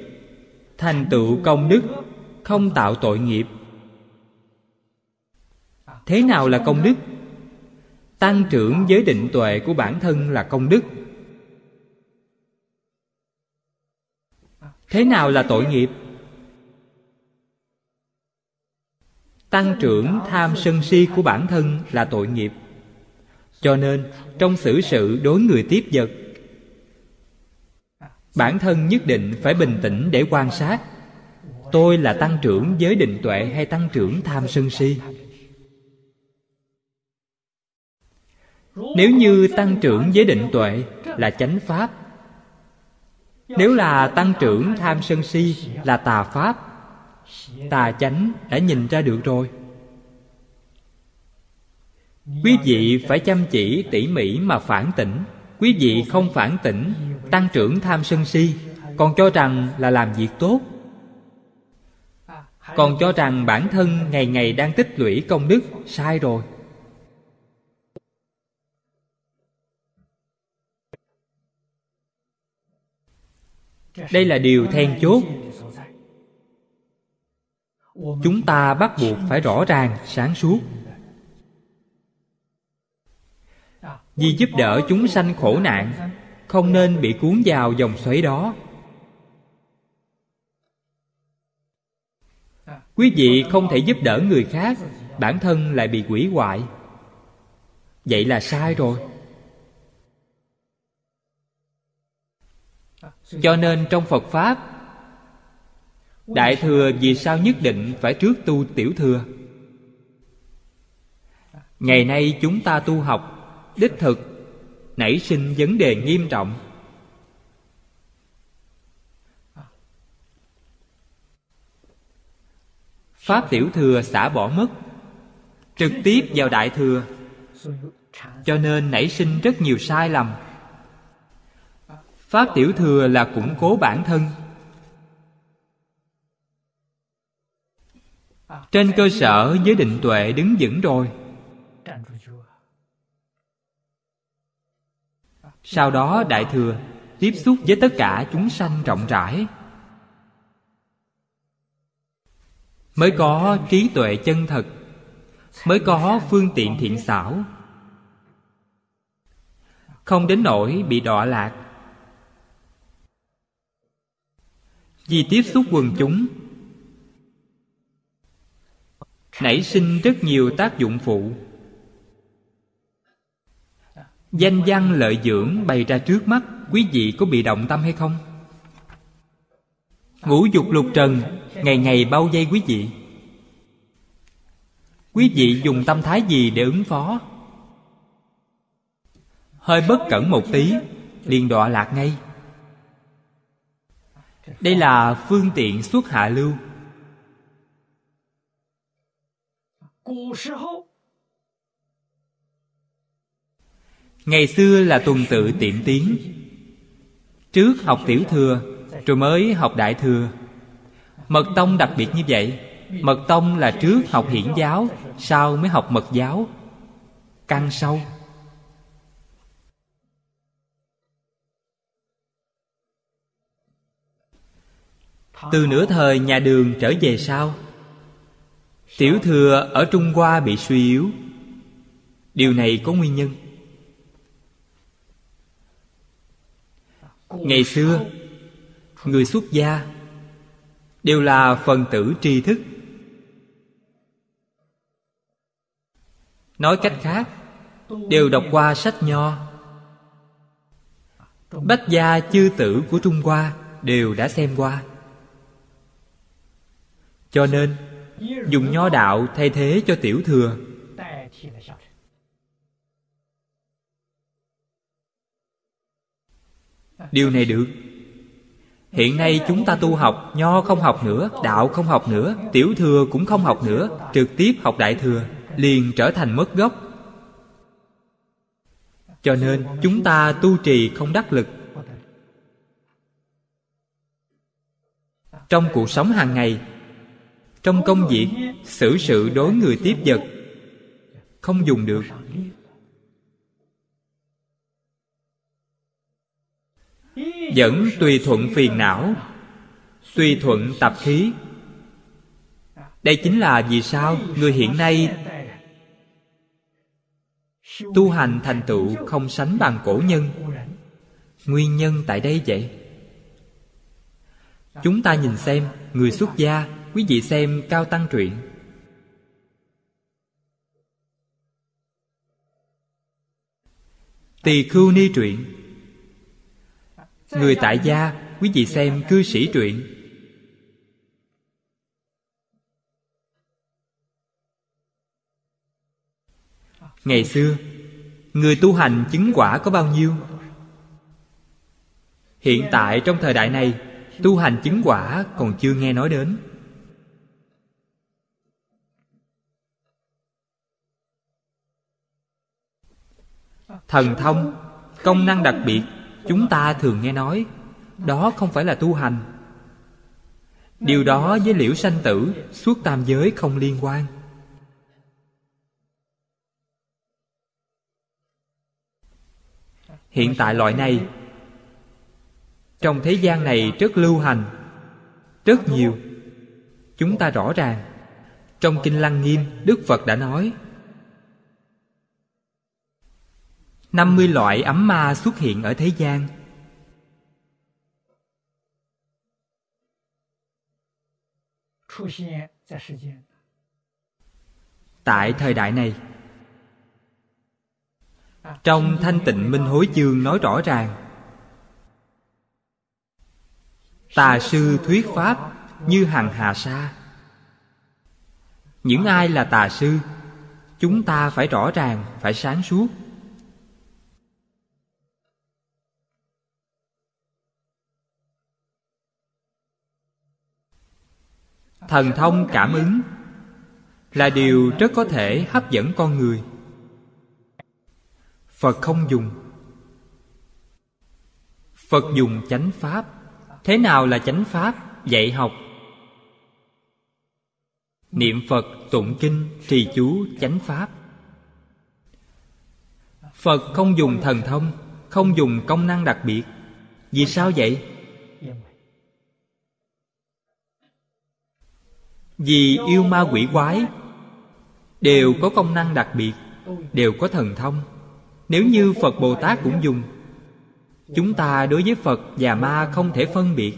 Thành tựu công đức, không tạo tội nghiệp. Thế nào là công đức? Tăng trưởng giới định tuệ của bản thân là công đức. Thế nào là tội nghiệp? Tăng trưởng tham sân si của bản thân là tội nghiệp. Cho nên, trong xử sự đối người tiếp vật, bản thân nhất định phải bình tĩnh để quan sát. Tôi là tăng trưởng giới định tuệ hay tăng trưởng tham sân si? Nếu như tăng trưởng giới định tuệ là chánh pháp nếu là tăng trưởng tham sân si là tà pháp, tà chánh đã nhìn ra được rồi. Quý vị phải chăm chỉ tỉ mỉ mà phản tỉnh. Quý vị không phản tỉnh, tăng trưởng tham sân si, còn cho rằng là làm việc tốt. Còn cho rằng bản thân ngày ngày đang tích lũy công đức, sai rồi. Đây là điều then chốt. Chúng ta bắt buộc phải rõ ràng, sáng suốt. Vì giúp đỡ chúng sanh khổ nạn, không nên bị cuốn vào dòng xoáy đó. Quý vị không thể giúp đỡ người khác, bản thân lại bị quỷ hoại. Vậy là sai rồi. Cho nên trong phật pháp, đại thừa vì sao nhất định phải trước tu tiểu thừa? Ngày nay chúng ta tu học, đích thực nảy sinh vấn đề nghiêm trọng. Pháp tiểu thừa xả bỏ mất, trực tiếp vào đại thừa. Cho nên nảy sinh rất nhiều sai lầm pháp tiểu thừa là củng cố bản thân. Trên cơ sở giới định tuệ đứng vững rồi. Sau đó đại thừa tiếp xúc với tất cả chúng sanh rộng rãi. Mới có trí tuệ chân thật. Mới có phương tiện thiện xảo. Không đến nỗi bị đọa lạc. Vì tiếp xúc quần chúng. Nảy sinh rất nhiều tác dụng phụ. Danh văn lợi dưỡng bày ra trước mắt, quý vị có bị động tâm hay không? Ngũ dục lục trần, ngày ngày bao vây quý vị. Quý vị dùng tâm thái gì để ứng phó? Hơi bất cẩn một tí, liền đọa lạc ngay đây là phương tiện xuất hạ lưu. Ngày xưa là tuần tự tiệm tiến. Trước học tiểu thừa, rồi mới học đại thừa. Mật tông đặc biệt như vậy. Mật tông là trước học hiển giáo, sau mới học mật giáo. Căn sâu. Từ nửa thời nhà đường trở về sau, tiểu thừa ở trung hoa bị suy yếu. Điều này có nguyên nhân. Ngày xưa, người xuất gia đều là phần tử tri thức. Nói cách khác, đều đọc qua sách nho. Bách gia chư tử của trung hoa đều đã xem qua cho nên, dùng nho đạo thay thế cho tiểu thừa. Điều này được. Hiện nay chúng ta tu học, nho không học nữa, đạo không học nữa, tiểu thừa cũng không học nữa, trực tiếp học đại thừa, liền trở thành mất gốc. Cho nên, chúng ta tu trì không đắc lực. Trong cuộc sống hàng ngày trong công việc, xử sự đối người tiếp vật. Không dùng được. Vẫn tùy thuận phiền não, tùy thuận tập khí. Đây chính là vì sao người hiện nay tu hành thành tựu không sánh bằng cổ nhân. Nguyên nhân tại đây vậy? Chúng ta nhìn xem người xuất gia quý vị xem cao tăng truyện. Tỳ khưu ni truyện. Người tại gia, quý vị xem cư sĩ truyện. Ngày xưa, người tu hành chứng quả có bao nhiêu? Hiện tại trong thời đại này, tu hành chứng quả còn chưa nghe nói đến. Thần thông, công năng đặc biệt, chúng ta thường nghe nói, đó không phải là tu hành. Điều đó với liễu sanh tử, suốt tam giới không liên quan. Hiện tại loại này, trong thế gian này rất lưu hành, rất nhiều. Chúng ta rõ ràng, trong kinh lăng nghiêm, đức phật đã nói 50 loại ấm ma xuất hiện ở thế gian. Tại thời đại này Trong thanh tịnh minh hối chương nói rõ ràng Tà sư thuyết pháp như hằng hà sa. Những ai là tà sư Chúng ta phải rõ ràng, phải sáng suốt. Thần thông cảm ứng, là điều rất có thể hấp dẫn con người. Phật không dùng. Phật dùng chánh pháp. Thế nào là chánh pháp? Dạy học. Niệm phật, tụng kinh, trì chú, chánh pháp. Phật không dùng thần thông, không dùng công năng đặc biệt. Vì sao vậy? Vì yêu ma quỷ quái, đều có công năng đặc biệt, đều có thần thông. Nếu như phật bồ tát cũng dùng, chúng ta đối với phật và ma không thể phân biệt.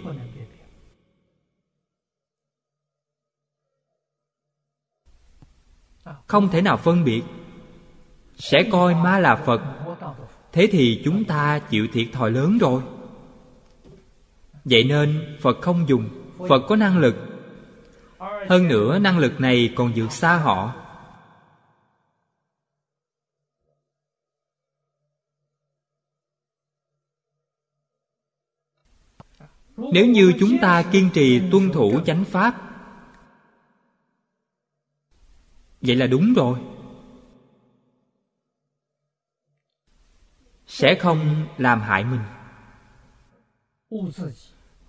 Không thể nào phân biệt. Sẽ coi ma là phật. Thế thì chúng ta chịu thiệt thòi lớn rồi. Vậy nên phật không dùng. Phật có năng lực hơn nữa, năng lực này còn vượt xa họ. Nếu như chúng ta kiên trì tuân thủ chánh pháp, vậy là đúng rồi. Sẽ không làm hại mình,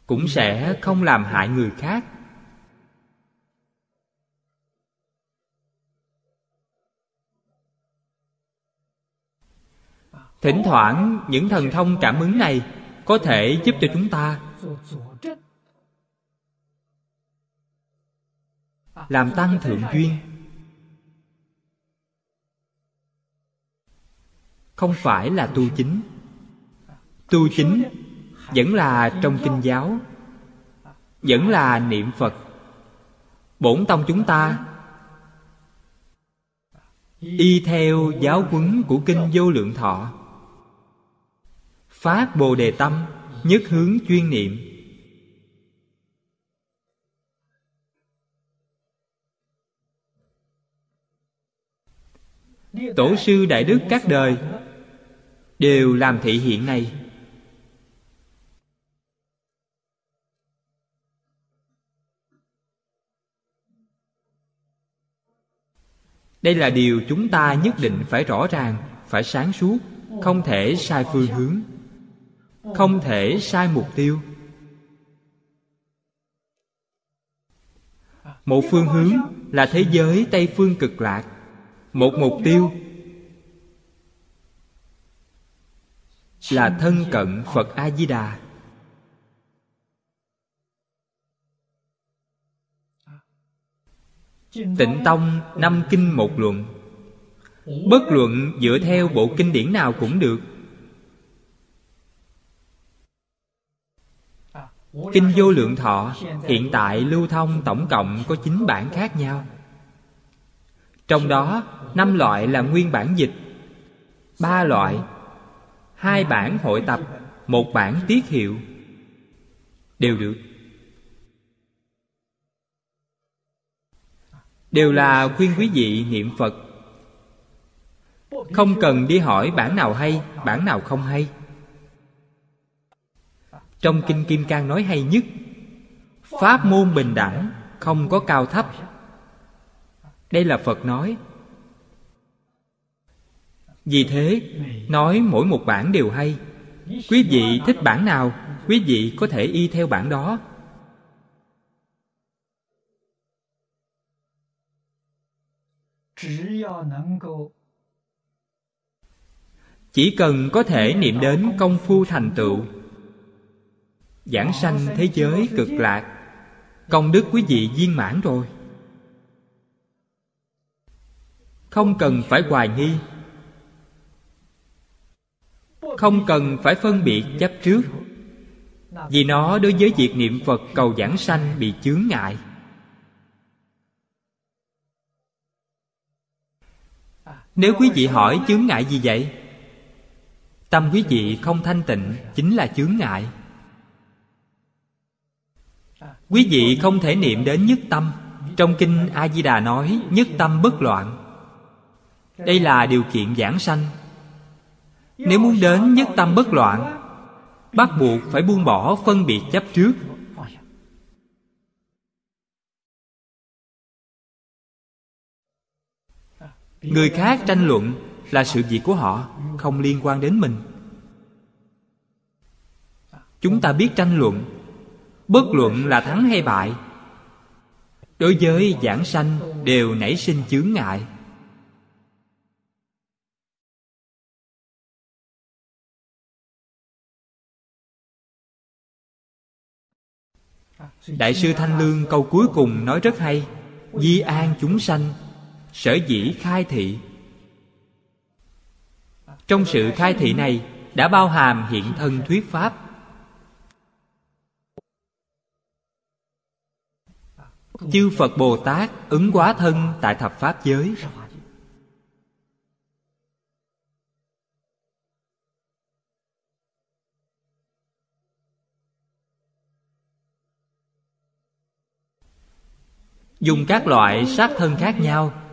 cũng sẽ không làm hại người khác. Thỉnh thoảng, những thần thông cảm ứng này có thể giúp cho chúng ta làm tăng thượng duyên. Không phải là tu chính. Tu chính vẫn là trong kinh giáo, vẫn là niệm phật. Bổn tông chúng ta y theo giáo huấn của kinh vô lượng thọ phát bồ đề tâm, nhất hướng chuyên niệm. Tổ sư đại đức các đời đều làm thị hiện này. Đây là điều chúng ta nhất định phải rõ ràng, phải sáng suốt, không thể sai phương hướng không thể sai mục tiêu. Một phương hướng là thế giới tây phương cực lạc. Một mục tiêu là thân cận phật a di đà tịnh tông năm kinh một luận. Bất luận dựa theo bộ kinh điển nào cũng được. Kinh vô lượng thọ, hiện tại lưu thông tổng cộng có chín bản khác nhau. Trong đó, năm loại là nguyên bản dịch, ba loại, hai bản hội tập, một bản tiết hiệu. Đều được. Đều là khuyên quý vị niệm phật. Không cần đi hỏi bản nào hay, bản nào không hay trong kinh kim cang nói hay nhất, pháp môn bình đẳng không có cao thấp. Đây là phật nói. Vì thế, nói mỗi một bản đều hay. Quý vị thích bản nào, quý vị có thể y theo bản đó. Chỉ cần có thể niệm đến công phu thành tựu giảng sanh thế giới cực lạc. Công đức quý vị viên mãn rồi. Không cần phải hoài nghi. Không cần phải phân biệt chấp trước. Vì nó đối với việc niệm phật cầu giảng sanh bị chướng ngại. Nếu quý vị hỏi chướng ngại gì vậy? Tâm quý vị không thanh tịnh chính là chướng ngại quý vị không thể niệm đến nhất tâm. Trong kinh a di đà nói, nhất tâm bất loạn. Đây là điều kiện giảng sanh. Nếu muốn đến nhất tâm bất loạn, bắt buộc phải buông bỏ phân biệt chấp trước. Người khác tranh luận là sự việc của họ, không liên quan đến mình. Chúng ta biết tranh luận bất luận là thắng hay bại, đối với giảng sanh đều nảy sinh chướng ngại. Đại sư thanh lương câu cuối cùng nói rất hay, di an chúng sanh, sở dĩ khai thị. Trong sự khai thị này đã bao hàm hiện thân thuyết pháp. Chư phật bồ tát ứng quá thân tại thập pháp giới. Dùng các loại sát thân khác nhau.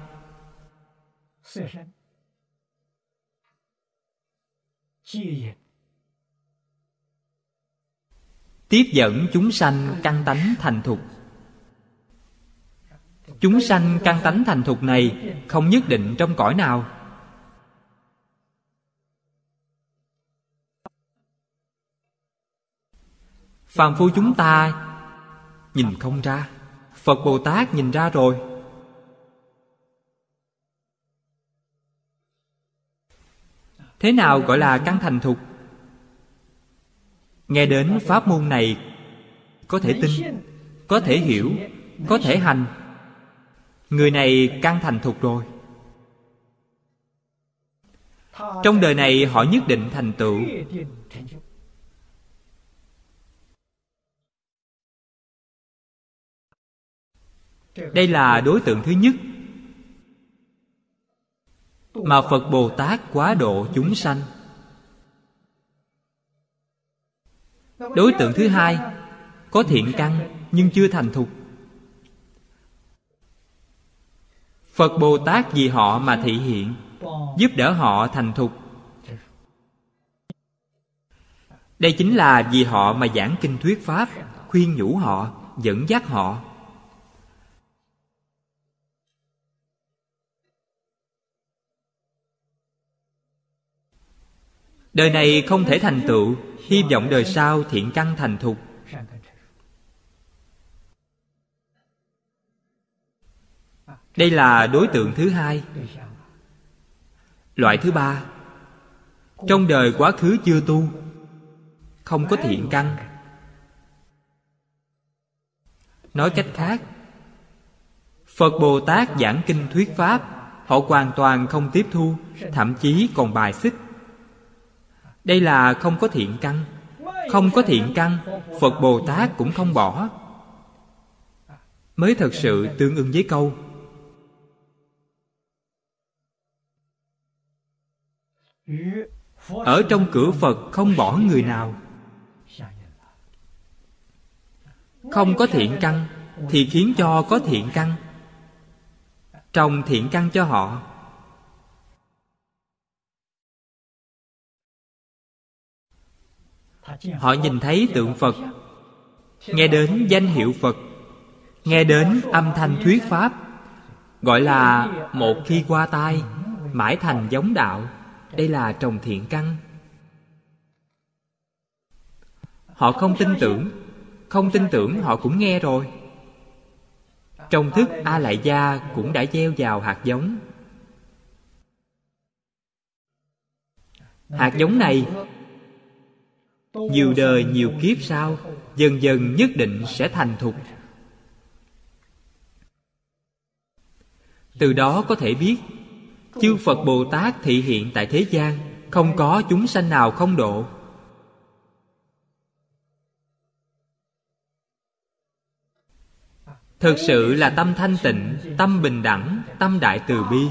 Tiếp dẫn chúng sanh căn tánh thành thục chúng sanh căn tánh thành thục này không nhất định trong cõi nào. Phàm phu chúng ta nhìn không ra, phật bồ tát nhìn ra rồi. Thế nào gọi là căn thành thục? Nghe đến pháp môn này, có thể tin, có thể hiểu, có thể hành người này căn thành thục rồi. Trong đời này họ nhất định thành tựu. Đây là đối tượng thứ nhất mà phật bồ tát quá độ chúng sanh. Đối tượng thứ hai có thiện căn nhưng chưa thành thục. Phật bồ tát vì họ mà thị hiện, giúp đỡ họ thành thục. Đây chính là vì họ mà giảng kinh thuyết pháp, khuyên nhủ họ, dẫn dắt họ. Đời này không thể thành tựu, hy vọng đời sau thiện căn thành thục. Đây là đối tượng thứ hai. Loại thứ ba. Trong đời quá khứ chưa tu, không có thiện căn. Nói cách khác, phật bồ tát giảng kinh thuyết pháp, họ hoàn toàn không tiếp thu, thậm chí còn bài xích. Đây là không có thiện căn. Không có thiện căn, phật bồ tát cũng không bỏ. Mới thật sự tương ưng với câu ở trong cửa phật không bỏ người nào. Không có thiện căn thì khiến cho có thiện căn. Trồng thiện căn cho họ họ nhìn thấy tượng phật, nghe đến danh hiệu phật, nghe đến âm thanh thuyết pháp, gọi là một khi qua tai, mãi thành giống đạo đây là trồng thiện căn. Họ không tin tưởng. Không tin tưởng, họ cũng nghe rồi. Trong thức a lại gia cũng đã gieo vào hạt giống. Hạt giống này, nhiều đời, nhiều kiếp sau, dần dần nhất định sẽ thành thục. Từ đó có thể biết chư phật bồ tát thị hiện tại thế gian, không có chúng sanh nào không độ. Thực sự là tâm thanh tịnh, tâm bình đẳng, tâm đại từ bi.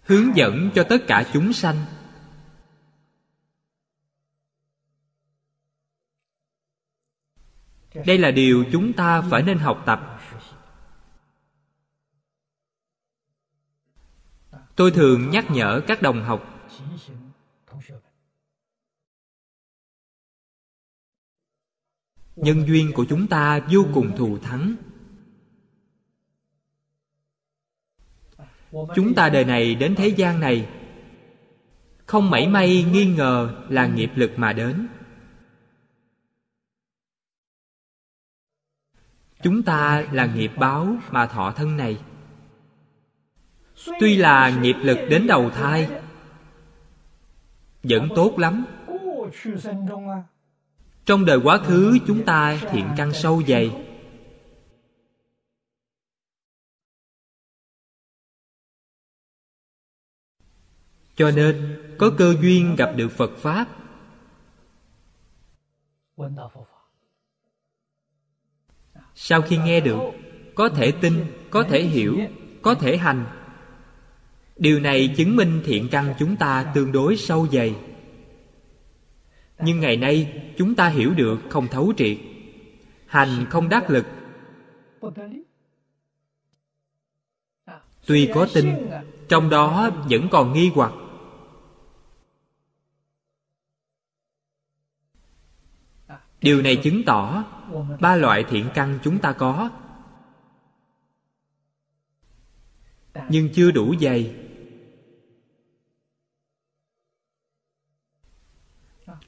Hướng dẫn cho tất cả chúng sanh đây là điều chúng ta phải nên học tập. Tôi thường nhắc nhở các đồng học. Nhân duyên của chúng ta vô cùng thù thắng. Chúng ta đời này đến thế gian này. Không mảy may nghi ngờ là nghiệp lực mà đến. Chúng ta là nghiệp báo mà thọ thân này. Tuy là nghiệp lực đến đầu thai vẫn tốt lắm. Trong đời quá khứ chúng ta thiện căn sâu dày. Cho nên có cơ duyên gặp được phật pháp sau khi nghe được, có thể tin, có thể hiểu, có thể hành. Điều này chứng minh thiện căn chúng ta tương đối sâu dày. Nhưng ngày nay, chúng ta hiểu được không thấu triệt. Hành không đắc lực. Tuy có tin, trong đó vẫn còn nghi hoặc. Điều này chứng tỏ ba loại thiện căn chúng ta có. Nhưng chưa đủ dày.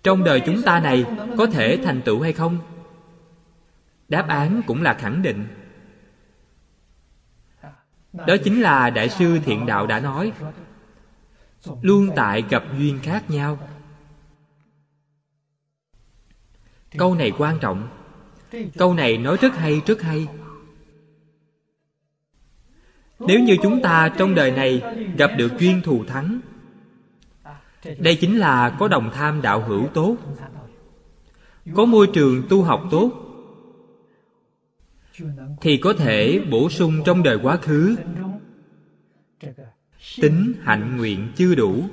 Trong đời chúng ta này, có thể thành tựu hay không? Đáp án cũng là khẳng định. Đó chính là đại sư thiện đạo đã nói, luôn tại gặp duyên khác nhau. Câu này quan trọng. Câu này nói rất hay rất hay. Nếu như chúng ta trong đời này gặp được duyên thù thắng, đây chính là có đồng tham đạo hữu tốt, có môi trường tu học tốt, thì có thể bổ sung trong đời quá khứ. Tính, hạnh, nguyện chưa đủ,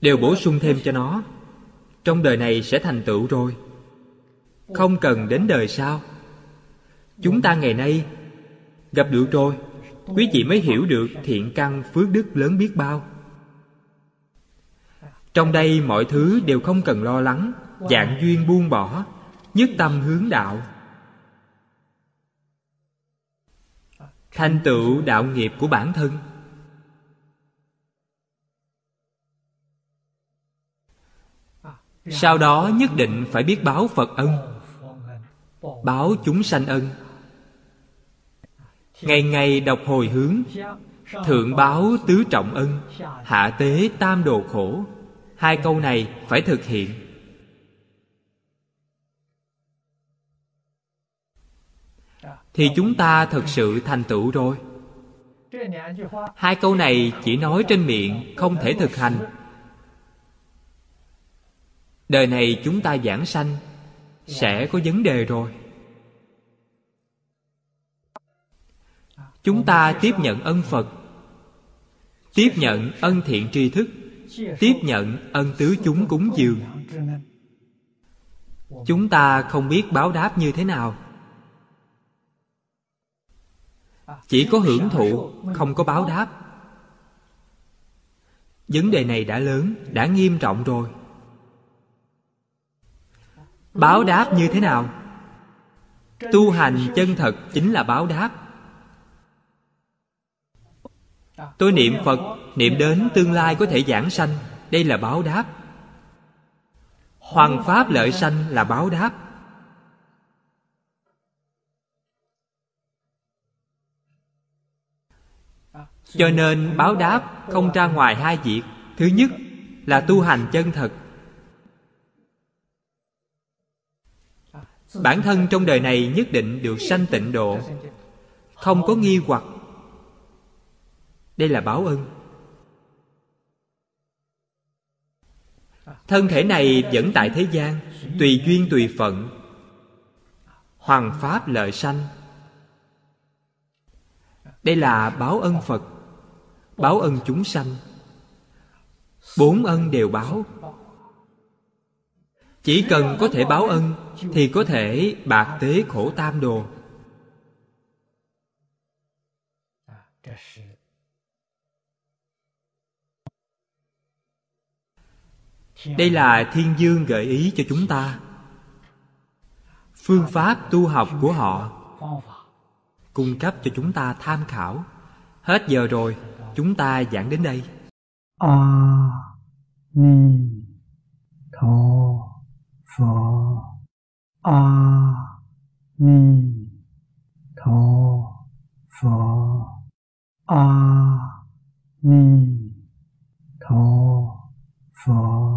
đều bổ sung thêm cho nó. Trong đời này sẽ thành tựu rồi không cần đến đời sau. Chúng ta ngày nay gặp được rồi. Quý vị mới hiểu được thiện căn phước đức lớn biết bao. Trong đây mọi thứ đều không cần lo lắng, dạng duyên buông bỏ, nhất tâm hướng đạo. Thành tựu đạo nghiệp của bản thân. Sau đó nhất định phải biết báo phật ân báo chúng sanh ân. Ngày ngày đọc hồi hướng, thượng báo tứ trọng ân, hạ tế tam đồ khổ. Hai câu này phải thực hiện. Thì chúng ta thực sự thành tựu rồi. Hai câu này chỉ nói trên miệng, không thể thực hành. Đời này chúng ta giảng sanh sẽ có vấn đề rồi. Chúng ta tiếp nhận ân phật, tiếp nhận ân thiện tri thức, tiếp nhận ân tứ chúng cúng dường. Chúng ta không biết báo đáp như thế nào. Chỉ có hưởng thụ, không có báo đáp. Vấn đề này đã lớn, đã nghiêm trọng rồi báo đáp như thế nào? Tu hành chân thật chính là báo đáp. Tôi niệm phật, niệm đến tương lai có thể giảng sanh, đây là báo đáp. Hoàng pháp lợi sanh là báo đáp. Cho nên báo đáp không ra ngoài hai việc. Thứ nhất là tu hành chân thật bản thân trong đời này nhất định được sanh tịnh độ. Không có nghi hoặc. Đây là báo ân. Thân thể này vẫn tại thế gian, tùy duyên tùy phận. Hoàng pháp lợi sanh. Đây là báo ân phật. Báo ân chúng sanh. Bốn ân đều báo chỉ cần có thể báo ân, thì có thể bạc tế khổ tam đồ. Đây là thiên dương gợi ý cho chúng ta. Phương pháp tu học của họ cung cấp cho chúng ta tham khảo. Hết giờ rồi, chúng ta giảng đến đây. A ni tho 佛阿弥陀佛。阿弥陀佛。